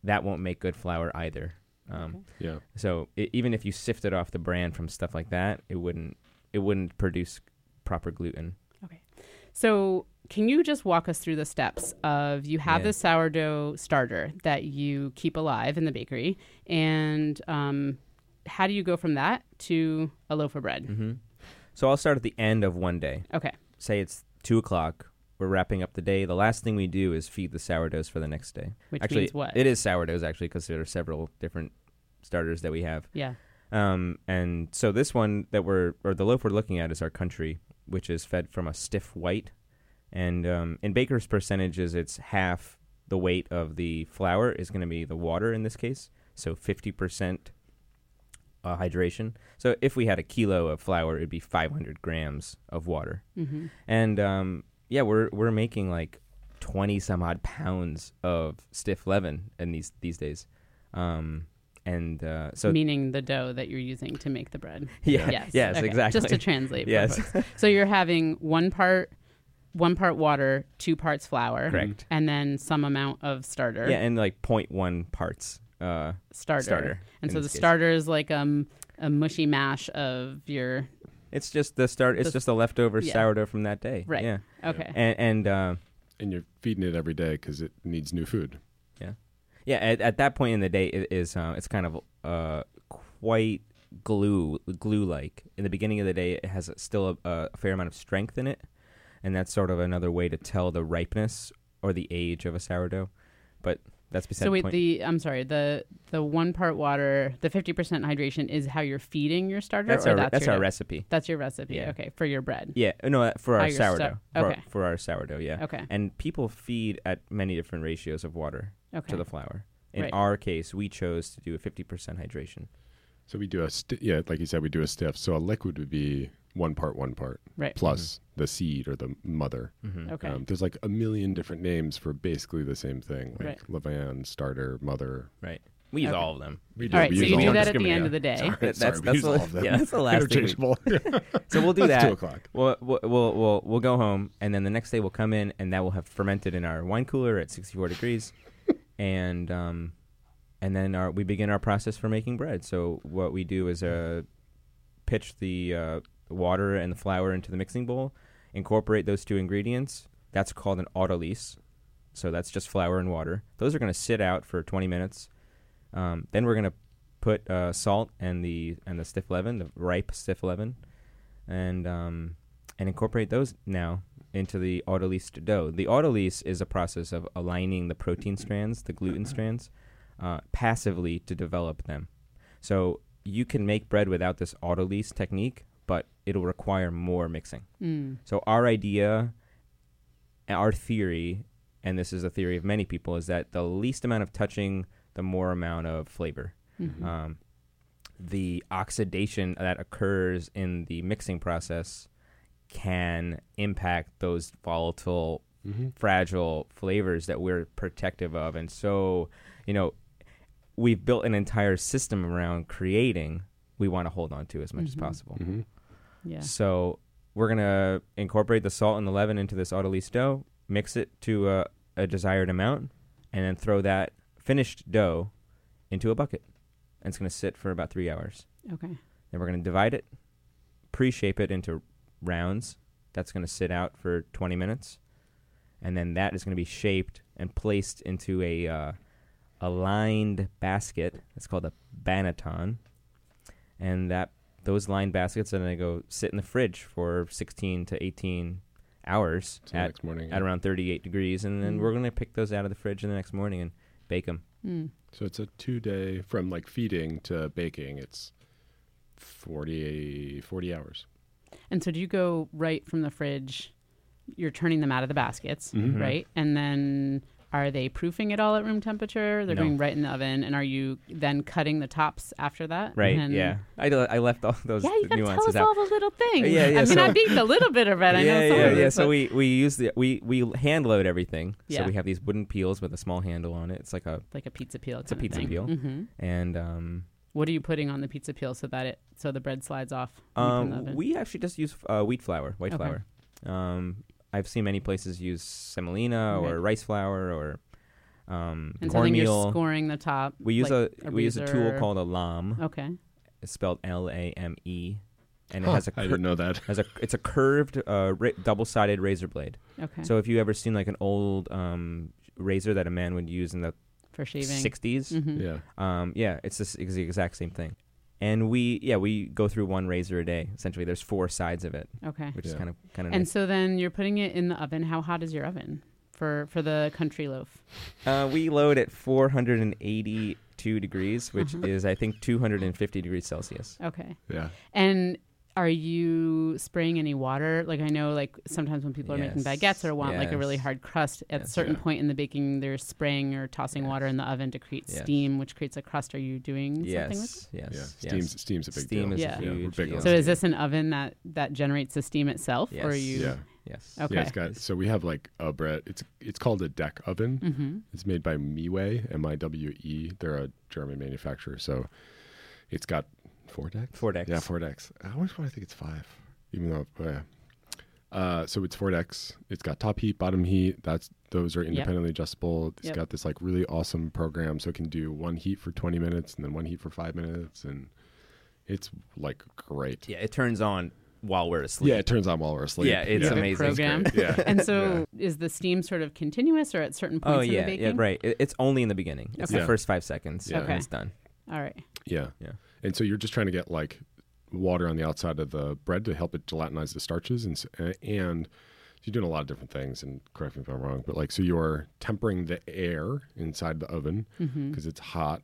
S3: that won't make good flour either. Um,
S4: Okay.
S2: Yeah.
S3: so i even if you sifted off the bran from stuff like that, it wouldn't it wouldn't produce proper gluten. Okay.
S4: So, can you just walk us through the steps of you have
S3: Yeah.
S4: this sourdough starter that you keep alive in the bakery, and um, how do you go from that to a loaf of bread?
S3: hmm So I'll start at the end of one day.
S4: Okay.
S3: Say it's two o'clock. We're wrapping up the day. The last thing we do is feed the sourdoughs for the next day.
S4: Which
S3: actually,
S4: means what?
S3: it is sourdoughs actually because there are several different starters that we have.
S4: yeah.
S3: Um, and so this one that we're or the loaf we're looking at is our country, which is fed from a stiff white, and um, in baker's percentages, it's half the weight of the flour is going to be the water in this case, so fifty percent uh, hydration. So if we had a kilo of flour, it'd be five hundred grams of water,
S4: Mm-hmm.
S3: and um, yeah, we're we're making like twenty some odd pounds of stiff leaven in these these days. Um, and uh, so
S4: Meaning the dough that you're using to make the bread.
S3: yeah,
S4: Yes.
S3: yes,
S4: Okay.
S3: exactly.
S4: Just to translate.
S3: Yes.
S4: So you're having one part, one part water, two parts flour,
S3: Correct.
S4: and then some amount of starter.
S3: Yeah, and like 0.1 parts uh,
S4: starter.
S3: starter.
S4: And so the
S3: case.
S4: starter is like um a mushy mash of your
S3: It's just the start. It's
S4: The-
S3: just the leftover
S4: yeah.
S3: sourdough from that day.
S4: Right.
S3: Yeah.
S4: okay.
S3: And and uh,
S2: And you're feeding it every day because it needs new food.
S3: Yeah. Yeah, at, at that point in the day, it is uh, it's kind of uh, quite glue glue like. In the beginning of the day, it has still a, a fair amount of strength in it, and that's sort of another way to tell the ripeness or the age of a sourdough. But that's beside
S4: So
S3: the
S4: wait,
S3: point.
S4: the I'm sorry, the the one part water, the fifty percent hydration is how you're feeding your starter.
S3: that's
S4: or
S3: our
S4: that's
S3: that's
S4: your
S3: our recipe.
S4: That's your recipe.
S3: Yeah.
S4: Okay, for your bread.
S3: Yeah, no, uh, for our
S4: your sou-
S3: sourdough. For,
S4: okay.
S3: for our sourdough, yeah.
S4: Okay.
S3: And people feed at many different ratios of water
S4: Okay.
S3: to the flour. In
S4: Right.
S3: our case, we chose to do a 50% hydration.
S2: So we do a sti- yeah, like you said, we do a stiff. So a liquid would be one part, one part
S4: Right.
S2: plus the seed or the mother.
S3: Mm-hmm.
S4: Okay.
S2: Um, there's like a million different names for basically the same thing, like
S4: Right.
S2: levain, starter, mother.
S3: Right. We use
S4: Okay.
S3: all of them.
S2: We do.
S4: All right,
S2: we
S4: so you do that at the end of the day.
S2: Sorry,
S3: That-
S2: sorry,
S3: that's-
S2: we use
S3: that's-
S2: all of them.
S3: yeah, that's the last thing we-
S2: Interchangeable.
S3: So we'll do
S2: That's
S3: that.
S2: two o'clock.
S3: We'll, we'll we'll we'll we'll go home, and then the next day we'll come in, and that will have fermented in our wine cooler at 64 degrees, and um, and then our, we begin our process for making bread. So what we do is uh, pitch the uh, water and the flour into the mixing bowl, incorporate those two ingredients. That's called an autolyse. So that's just flour and water. Those are going to sit out for 20 minutes. Um, then we're going to put uh, salt and the and the stiff leaven, the ripe stiff leaven, and um, and incorporate those now into the autolyse dough. The autolyse is a process of aligning the protein strands, the gluten strands, uh, passively to develop them. So you can make bread without this autolyse technique, but it'll require more mixing.
S4: Mm.
S3: So our idea, our theory, and this is a theory of many people, is that the least amount of touching, the more amount of flavor.
S4: Mhm.
S3: Um, the oxidation that occurs in the mixing process can impact those volatile,
S2: Mm-hmm.
S3: fragile flavors that we're protective of. And so, you know, we've built an entire system around creating, we want to hold on to as much as
S4: Mhm.
S3: possible.
S2: Mm-hmm.
S4: Yeah.
S3: So we're gonna incorporate the salt and the leaven into this autolyse dough, mix it to a, a desired amount, and then throw that finished dough into a bucket. And it's gonna sit for about three hours.
S4: Okay.
S3: Then we're gonna divide it, pre-shape it into rounds. That's gonna sit out for 20 minutes, and then that is gonna be shaped and placed into a uh, a lined basket. It's called a banneton, and that those lined baskets and gonna go sit in the fridge for 16 to 18 hours
S2: So
S3: at
S2: next morning.
S3: at around 38 degrees, and then
S4: Mm.
S3: we're gonna pick those out of the fridge in the next morning and bake them.
S4: Mm.
S2: So it's a two day from like feeding to baking. It's 40, 40 hours.
S4: And so do you go right from the fridge? You're turning them out of the baskets,
S2: Mhm.
S4: right? And then are they proofing it all at room temperature? They're
S3: No.
S4: going right in the oven. And are you then cutting the tops after that?
S3: Right?
S4: And-
S3: yeah. I, do- I left all those
S4: Yeah, you gotta tell
S3: nuances
S4: us
S3: out.
S4: all the little things.
S3: Yeah, yeah,
S4: I mean,
S3: so-
S4: I've eaten a little bit of it. I
S3: yeah,
S4: know some
S3: yeah,
S4: of it,
S3: yeah. So
S4: but-
S3: we we use the we we hand load everything.
S4: Yeah.
S3: So we have these wooden peels with a small handle on it. It's like a
S4: like a pizza peel.
S3: It's a pizza peel.
S4: hmm
S3: and um
S4: What are you putting on the pizza peel so that it so the bread slides off? when you put it in the
S3: um
S4: oven?
S3: we actually just use uh, wheat flour, white
S4: Okay.
S3: flour. Um, I've seen many places use semolina
S4: Okay.
S3: or rice flour or um
S4: and so you're
S3: cornmeal.
S4: scoring the top.
S3: we use
S4: like
S3: a, we use a tool called a lame.
S4: Okay.
S3: It's spelled L A M E, and it has a
S2: I
S3: cur-
S2: didn't know that.
S3: has a it's a curved uh, ra- double-sided razor blade.
S4: Okay.
S3: So if you ever seen like an old um, razor that a man would use in the
S4: for shaving.
S3: 60s,
S4: Mhm.
S2: Yeah.
S3: um, yeah, it's, this, it's the exact same thing. And we yeah we go through one razor a day. Essentially, there's four sides of it,
S4: Okay.
S3: which is kind of kind of
S4: And
S3: nice.
S4: so then you're putting it in the oven. How hot is your oven for for the country loaf?
S3: Uh, we load at 482 degrees, which
S4: Uh-huh.
S3: is I think 250 degrees Celsius.
S4: Okay.
S2: Yeah.
S4: And are you spraying any water? Like I know, like sometimes when people are making baguettes or want like a really hard crust, at a certain
S2: Yeah.
S4: point in the baking, they're spraying or tossing
S3: Yes.
S4: water in the oven to create
S3: Yes.
S4: steam, which creates a crust. Are you doing something with?
S3: Yes, yes,
S2: Yeah.
S3: yes.
S2: Steam's steam's a big
S3: Steam
S2: deal.
S3: is
S4: Yeah.
S3: a
S2: Yeah,
S3: huge
S2: big
S3: deal.
S4: So is this an oven that that generates the steam itself, or are you?
S2: Yeah.
S3: Yes.
S4: Okay.
S2: Yeah, it's got so we have like a bread. It's it's called a deck oven.
S4: Mm-hmm.
S2: It's made by Miwe, M I W E. They're a German manufacturer. So it's got four decks.
S3: Four decks.
S2: Yeah, four decks. I always want to think it's five, even though oh, yeah. Uh, so it's four decks. It's got top heat, bottom heat. That's those are independently adjustable. It's
S4: Yep.
S2: got this like really awesome program, so it can do one heat for twenty minutes and then one heat for five minutes, and it's like great.
S3: Yeah, it turns on while we're asleep.
S2: Yeah, it turns on while we're asleep.
S3: Yeah, it's
S2: yeah.
S3: Amazing.
S4: Program.
S2: great. Yeah.
S4: And so is the steam sort of continuous or at certain points
S3: Oh
S4: in
S3: yeah,
S4: the baking?
S3: yeah, right. It, it's only in the beginning. It's
S2: Okay.
S3: the first five seconds.
S2: Yeah.
S3: and
S4: Okay.
S3: it's done.
S4: All right.
S2: Yeah.
S3: Yeah.
S2: And so you're just trying to get like water on the outside of the bread to help it gelatinize the starches, and and you're doing a lot of different things. And correct me if I'm wrong, but like so you're tempering the air inside the oven
S4: Mm-hmm.
S2: because it's hot.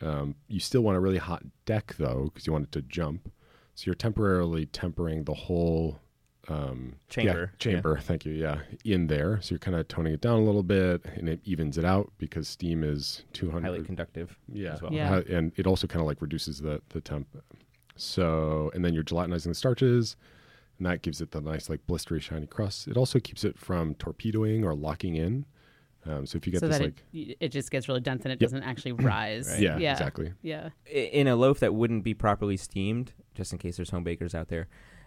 S2: Um, you still want a really hot deck though because you want it to jump. So you're temporarily tempering the whole um, yeah,
S3: Chamber, yeah.
S2: chamber. Thank you. Yeah, in there. So you're kind of toning it down a little bit, and it evens it out because steam is 200
S3: Highly conductive.
S2: yeah.
S3: as well.
S4: Yeah.
S2: And it also kind of like reduces the the temp. So and then you're gelatinizing the starches, and that gives it the nice like blistery shiny crust. It also keeps it from torpedoing or locking in. Um, so if you get
S4: so
S2: this
S4: that
S2: like
S4: it, it just gets really dense and it
S2: Yep.
S4: doesn't actually rise.
S3: Right.
S2: yeah,
S4: yeah,
S2: exactly
S4: Yeah.
S3: In a loaf that wouldn't be properly steamed, just in case there's home bakers out there,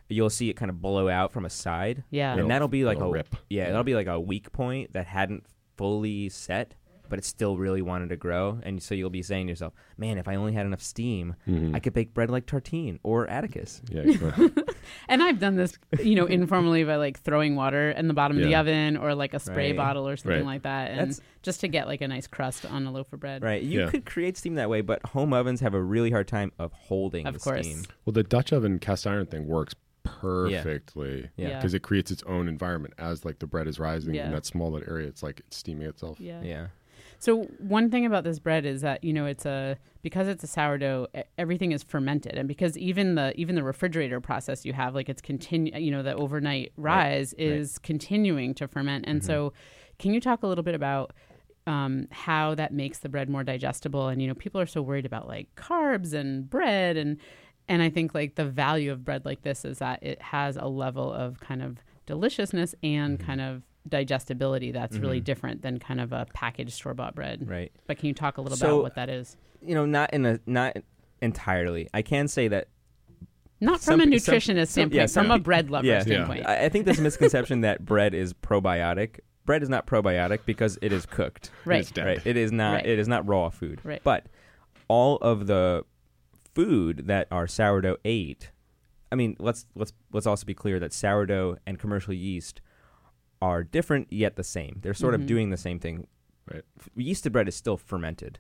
S3: you'll see it kind of blow out from a side,
S4: Yeah.
S3: and
S2: It'll-
S3: that'll be like a
S2: it'll rip.
S3: yeah,
S2: Yeah.
S3: that'll be like a weak point that hadn't fully set, but it still really wanted to grow, and so you'll be saying to yourself, "Man, if I only had enough steam,
S2: Mhm.
S3: I could bake bread like Tartine or Atticus."
S2: yeah, you-
S4: And I've done this, you know, informally by like throwing water in the bottom of the
S2: Yeah.
S4: oven or like a spray
S3: Right.
S4: bottle or something
S2: Right.
S4: like that, and
S3: That's-
S4: just to get like a nice crust on a loaf of bread.
S3: Right, you
S2: Yeah.
S3: could create steam that way, but home ovens have a really hard time of holding
S4: Of
S3: the
S4: course.
S3: steam.
S2: well, the Dutch oven cast iron thing works perfectly
S3: Yeah.
S4: Yeah.
S2: because it creates its own environment as like the bread is rising
S4: Yeah.
S2: in that small little area. It's like it's steaming itself.
S4: Yeah.
S3: Yeah,
S4: So one thing about this bread is that you know it's a because it's a sourdough, everything is fermented, and because even the even the refrigerator process you have, like it's continue, you know, the overnight rise is continuing to ferment, and so can you talk a little bit about um, how that makes the bread more digestible? And you know, people are so worried about like carbs and bread, and and I think like the value of bread like this is that it has a level of kind of deliciousness and kind of digestibility that's really
S3: Mhm.
S4: different than kind of a packaged store bought bread.
S3: right.
S4: But can you talk a little
S3: So-
S4: about what that is?
S3: You know, not in a not entirely. I can say that
S4: Not
S3: some
S4: from a
S3: pe- some-
S4: nutritionist
S3: some-
S4: standpoint,
S3: yeah,
S4: from
S3: some
S4: a bread lover
S3: yeah.
S2: Yeah.
S4: standpoint.
S3: I, I think this misconception that bread is probiotic. Bread is not probiotic because it is cooked.
S4: Right.
S2: It's.
S3: Right. It is not.
S4: Right.
S3: It is not raw food.
S4: Right.
S3: But all of the food that our sourdough ate. I mean, let's let's let's also be clear that sourdough and commercial yeast are different yet the same. They're sort
S4: Mhm.
S3: of doing the same thing.
S2: Right.
S3: Yeasted bread is still fermented.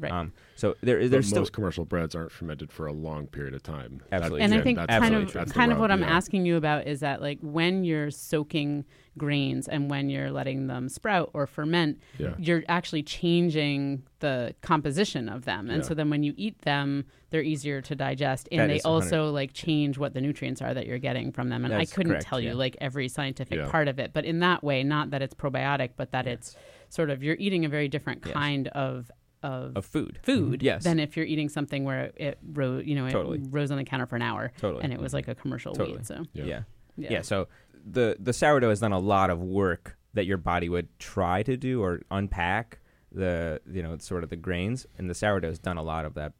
S4: Right.
S3: Um, so there
S2: But
S3: there's still
S2: most commercial breads aren't fermented for a long period of time.
S3: Absolutely.
S4: and I think
S2: that's
S4: kind of
S3: true.
S2: that's
S4: kind of what I'm
S2: yeah.
S4: asking you about is that like when you're soaking grains and when you're letting them sprout or ferment,
S2: Yeah.
S4: you're actually changing the composition of them. And
S2: Yeah.
S4: so then when you eat them, they're easier to digest and
S3: That
S4: they
S3: is hundred-
S4: also like change what the nutrients are that you're getting from them. And I couldn't
S3: correct,
S4: tell you like every scientific
S2: Yeah.
S4: part of it, but in that way, not that it's probiotic, but that
S3: Yeah.
S4: it's sort of you're eating a very different
S3: Yes.
S4: kind of of
S3: of food. Mm-hmm.
S4: food
S3: Yes.
S4: than if you're eating something where it rose, you know, it
S3: Totally.
S4: rose on the counter for an hour
S3: Totally.
S4: and it was like a commercial
S3: Totally.
S4: wheat. So
S2: Yeah.
S3: yeah.
S4: yeah,
S3: Yeah. So the the sourdough has done a lot of work that your body would try to do or unpack the you know sort of the grains, and the sourdough has done a lot of that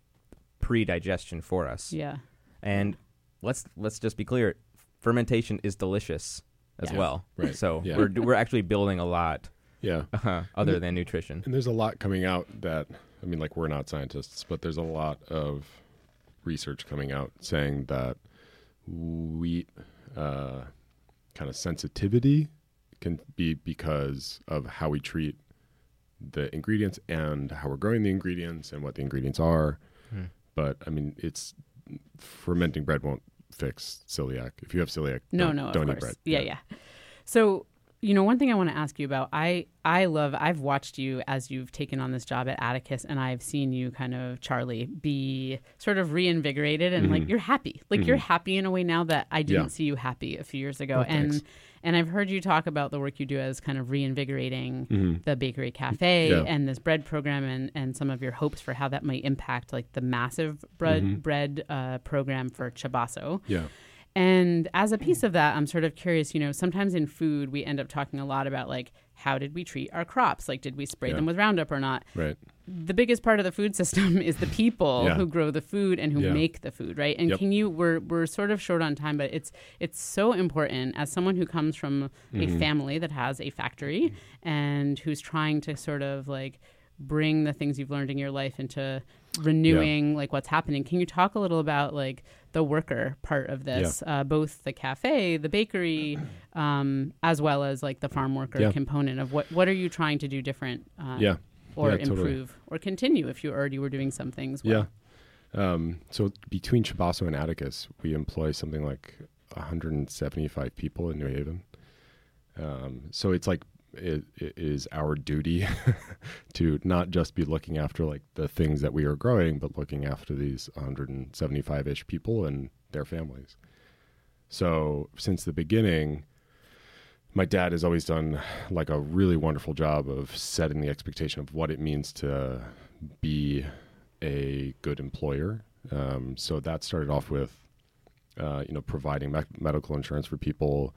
S3: pre-digestion for us.
S4: yeah,
S3: And let's let's just be clear, fermentation is delicious as
S4: Yeah.
S3: well.
S2: Right.
S3: So
S2: Yeah.
S3: we're we're actually building a lot
S2: Yeah.
S3: uh, other than nutrition.
S2: And there's a lot coming out that I mean, like we're not scientists, but there's a lot of research coming out saying that wheat uh, kind of sensitivity can be because of how we treat the ingredients and how we're growing the ingredients and what the ingredients are.
S3: Hmm.
S2: But I mean, it's fermenting bread won't fix celiac. If you have celiac,
S4: no,
S2: don't,
S4: no,
S2: don't
S4: course,
S2: eat bread.
S4: yeah, yeah. So you know, one thing I want to ask you about, I I love, I've watched you as you've taken on this job at Atticus, and I've seen you kind of Charlie be sort of reinvigorated and like
S2: Mhm.
S4: you're happy, like you're happy in a way now that I didn't
S2: Yeah.
S4: see you happy a few years ago,
S2: Oh,
S4: and
S2: thanks.
S4: and I've heard you talk about the work you do as kind of reinvigorating
S2: Mhm.
S4: the bakery cafe
S2: Yeah.
S4: and this bread program and, and some of your hopes for how that might impact like the massive bread
S2: Mhm.
S4: bread uh, program for Chabaso.
S2: Yeah.
S4: And as a piece of that, I'm sort of curious, you know, sometimes in food we end up talking a lot about like how did we treat our crops? Like did we spray
S2: Yeah.
S4: them with Roundup or not?
S2: Right.
S4: The biggest part of the food system is the people
S2: Yeah.
S4: who grow the food and who
S2: Yeah.
S4: make the food, right? And
S2: Yep.
S4: can you we're we're sort of short on time, but it's it's so important as someone who comes from a
S2: Mhm.
S4: family that has a factory and who's trying to sort of like bring the things you've learned in your life into renewing like what's happening can you talk a little about like the worker part of this uh, both the cafe the bakery um, as well as like the farm worker
S2: Yeah.
S4: component of what what are you trying to do different uh,
S2: Yeah.
S4: or
S2: Yeah, totally.
S4: improve or continue if you already were doing some things well.
S2: Yeah. Um, so between Chabaso and Atticus, we employ something like 175 people in New Haven. Um, so it's like it, it is our duty to not just be looking after like the things that we are growing, but looking after these 175-ish people and their families. So since the beginning, my dad has always done like a really wonderful job of setting the expectation of what it means to be a good employer. Um, so that started off with, uh, you know, providing me- medical insurance for people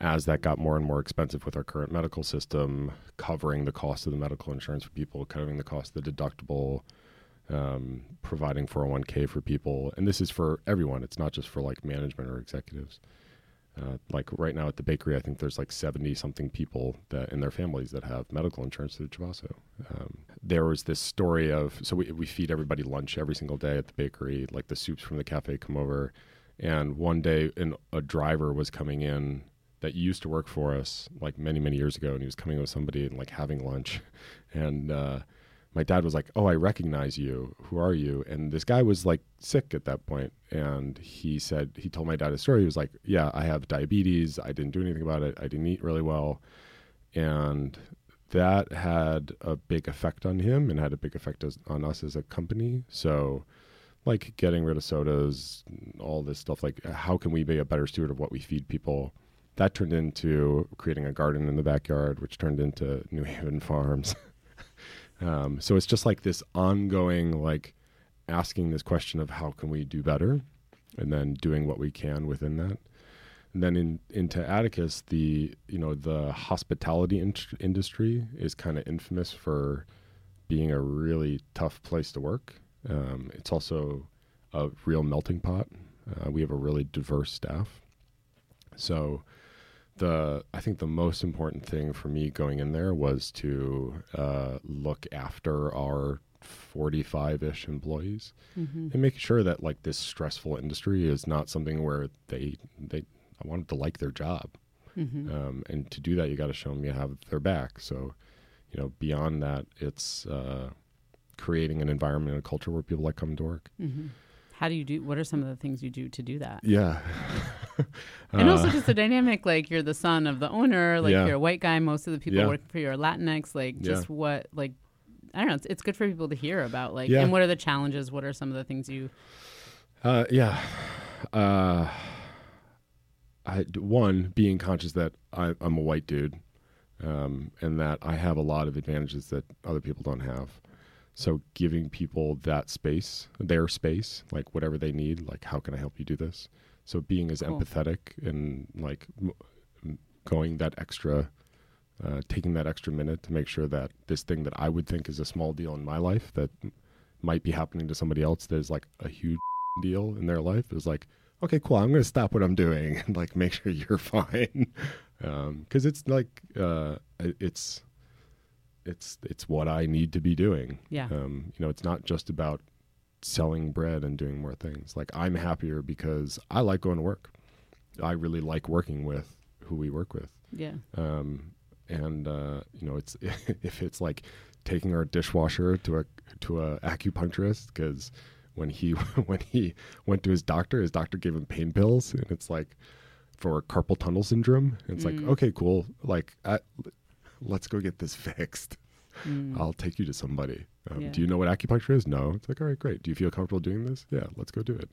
S2: as that got more and more expensive with our current medical system, covering the cost of the medical insurance for people, covering the cost of the deductible, um, providing 401k for people. And this is for everyone. It's not just for like management or executives. Uh, like right now at the bakery, I think there's like 70 something people that in their families that have medical insurance through Chabaso. Um, there was this story of, so we, we feed everybody lunch every single day at the bakery, like the soups from the cafe come over. And one day, an, a driver was coming in that used to work for us like many, many years ago. And he was coming with somebody and like having lunch. And, uh, my dad was like, "Oh, I recognize you. Who are you?" And this guy was like sick at that point, and he said he told my dad a story. He was like, "Yeah, I have diabetes. I didn't do anything about it. I didn't eat really well," and that had a big effect on him and had a big effect as, on us as a company. So, like getting rid of sodas, all this stuff. Like, how can we be a better steward of what we feed people? That turned into creating a garden in the backyard, which turned into New Haven Farms. Um, so it's just like this ongoing, like asking this question of how can we do better, and then doing what we can within that. And then in, into Atticus, the you know the hospitality in- industry is kind of infamous for being a really tough place to work. Um, it's also a real melting pot. Uh, we have a really diverse staff, so the I think the most important thing for me going in there was to uh, look after our 45-ish employees
S4: Mm-hmm.
S2: and making sure that like this stressful industry is not something where they they I wanted to like their job
S4: Mm-hmm.
S2: um, and to do that you got to show them you have their back so you know beyond that it's uh, creating an environment and a culture where people like coming to work
S4: Mm-hmm. How do you do? What are some of the things you do to do that?
S2: yeah
S4: and also
S2: Uh,
S4: just the dynamic, like you're the son of the owner, like
S2: Yeah.
S4: you're a white guy. Most of the people
S2: Yeah.
S4: working for you are Latinx. Like
S2: Yeah.
S4: just what, like I don't know. It's, it's good for people to hear about. Like,
S2: Yeah.
S4: and what are the challenges? What are some of the things you?
S2: Uh, yeah. Uh, I one being conscious that I, I'm a white dude, um, and that I have a lot of advantages that other people don't have. So giving people that space, their space, like whatever they need, like how can I help you do this? So being as
S4: Cool.
S2: empathetic and like m- going that extra, uh, taking that extra minute to make sure that this thing that I would think is a small deal in my life that m- might be happening to somebody else that is like a huge deal in their life is like, okay, cool. I'm going to stop what I'm doing and like make sure you're fine. Um, cause it's like, uh, it's, it's, it's what I need to be doing.
S4: Yeah.
S2: Um, you know, it's not just about selling bread and doing more things. Like I'm happier because I like going to work. I really like working with who we work with.
S4: Yeah.
S2: Um, and uh, you know, it's if it's like taking our dishwasher to a to a acupuncturist because when he when he went to his doctor, his doctor gave him pain pills, and it's like for carpal tunnel syndrome. And it's
S4: Mm.
S2: like okay, cool. Like I, let's go get this fixed.
S4: Mm.
S2: I'll take you to somebody. Um,
S4: Yeah.
S2: Do you know what acupuncture is? No. It's like all right, great. Do you feel comfortable doing this? Yeah, let's go do it.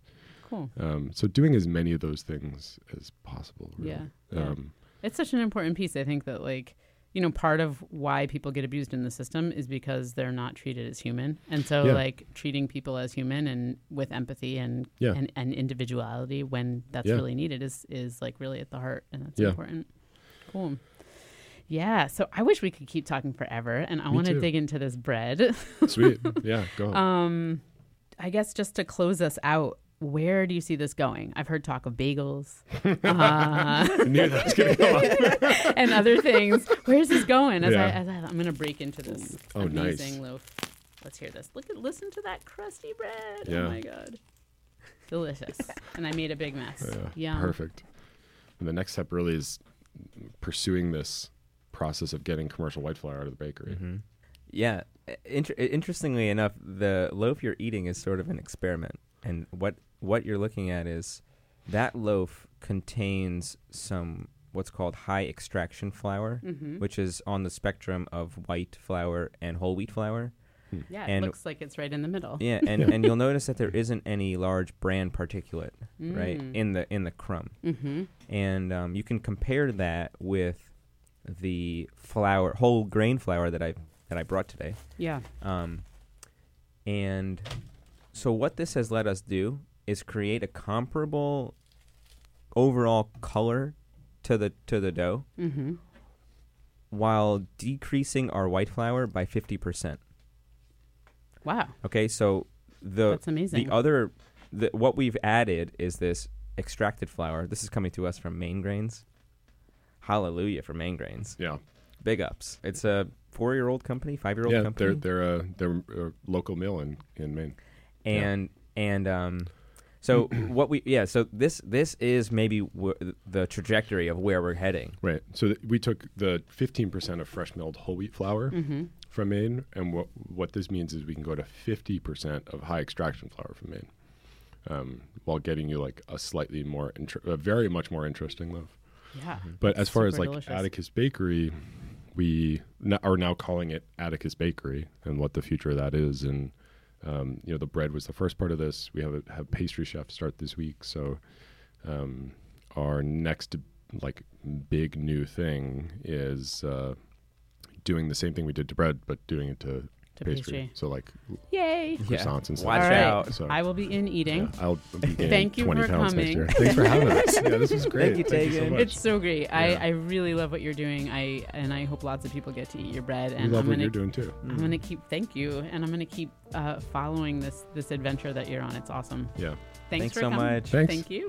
S4: Cool.
S2: Um, so doing as many of those things as possible. Really.
S4: Yeah. Yeah.
S2: Um,
S4: It's such an important piece. I think that like you know part of why people get abused in the system is because they're not treated as human, and so
S2: Yeah.
S4: like treating people as human and with empathy and
S2: Yeah.
S4: and, and individuality when that's
S2: Yeah.
S4: really needed is is like really at the heart, and that's
S2: Yeah.
S4: important. Cool. Yeah, so I wish we could keep talking forever, and I want to dig into this bread.
S2: Sweet. Yeah. Go. ahead.
S4: um, I guess just to close us out, where do you see this going? I've heard talk of bagels. Uh,
S2: knew that was going to up.
S4: and other things. Where's this going? As, I, as I, I'm going to break into this
S2: Oh, nice.
S4: amazing loaf. Let's hear this. Look at, listen to that crusty bread.
S2: Yeah.
S4: Oh my god, delicious. and I made a big mess.
S2: Yeah,
S4: Yum.
S2: Perfect. And the next step really is pursuing this process of getting commercial white flour out of the bakery.
S3: hmm Yeah. Inter- interestingly enough, the loaf you're eating is sort of an experiment, and what what you're looking at is that loaf contains some what's called high extraction flour,
S4: Mm-hmm.
S3: which is on the spectrum of white flour and whole wheat flour.
S4: Yeah, it
S3: and-
S4: looks like it's right in the middle.
S3: Yeah, and, and you'll notice that there isn't any large bran particulate right
S4: Mm.
S3: in the in the crumb,
S4: Mm-hmm.
S3: and um, you can compare that with the flour, whole grain flour that I that I brought today.
S4: Yeah.
S3: Um, and so what this has let us do is create a comparable overall color to the to the dough
S4: Mm-hmm.
S3: while decreasing our white flour by 50%.
S4: Wow,
S3: Okay, so the
S4: that's amazing.
S3: the other the, what we've added is this extracted flour. This is coming to us from Maine Grains. Hallelujah for Maine Grains.
S2: Yeah,
S3: Big ups. It's a 4-year-old company, 5-year-old
S2: yeah.
S3: company.
S2: They're they're a they're a local mill in in Maine. yeah.
S3: and and um so what we yeah so this this is maybe w- the trajectory of where we're heading
S2: Right. So th- we took the 15% of fresh milled whole wheat flour
S4: mm-hmm.
S2: from Maine, and what what this means is we can go to 50% of high extraction flour from Maine, um, while getting you like a slightly more, inter- a very much more interesting loaf.
S4: Yeah.
S2: But as far as like
S4: delicious.
S2: Atticus Bakery, we n- are now calling it Atticus Bakery, and what the future of that is, and um, you know the bread was the first part of this. We have a, have pastry chef start this week, so um, our next like big new thing is uh, doing the same thing we did to bread, but doing it to,
S4: To
S2: pastry.
S4: pastry.
S2: So like
S4: Yay.
S2: croissants and stuff.
S3: Watch
S4: All right.
S3: out.
S2: So,
S4: I will be in eating.
S2: yeah, I'll be gaining
S4: Thank you
S2: 20
S4: for
S2: pounds next
S4: coming.
S2: year. Thanks for having us. Yeah, this was great.
S3: Thank you,
S2: so much.
S4: It's so great. I,
S2: Yeah.
S4: I really love what you're doing. I and I hope lots of people get to eat your bread.
S2: we
S4: And
S2: love
S4: I'm
S2: what
S4: gonna
S2: you're doing too.
S4: I'm gonna keep thank you, and I'm gonna keep uh, following this this adventure that you're on. It's awesome.
S2: Yeah.
S4: Thanks,
S3: Thanks
S4: for
S3: so
S4: coming.
S3: much.
S2: Thanks.
S4: Thank you.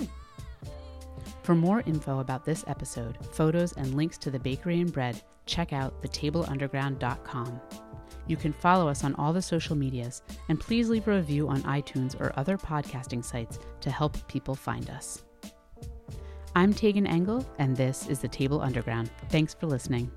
S4: For more info about this episode, photos, and links to the bakery and bread, check out thetableunderground.com. You can follow us on all the social medias, and please leave a review on iTunes or other podcasting sites to help people find us. I'm Tagan Engel, and this is The Table Underground. Thanks for listening.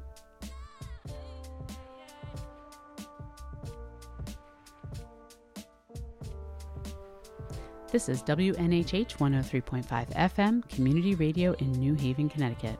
S4: This is WNHH 103.5 FM, community radio in New Haven, Connecticut.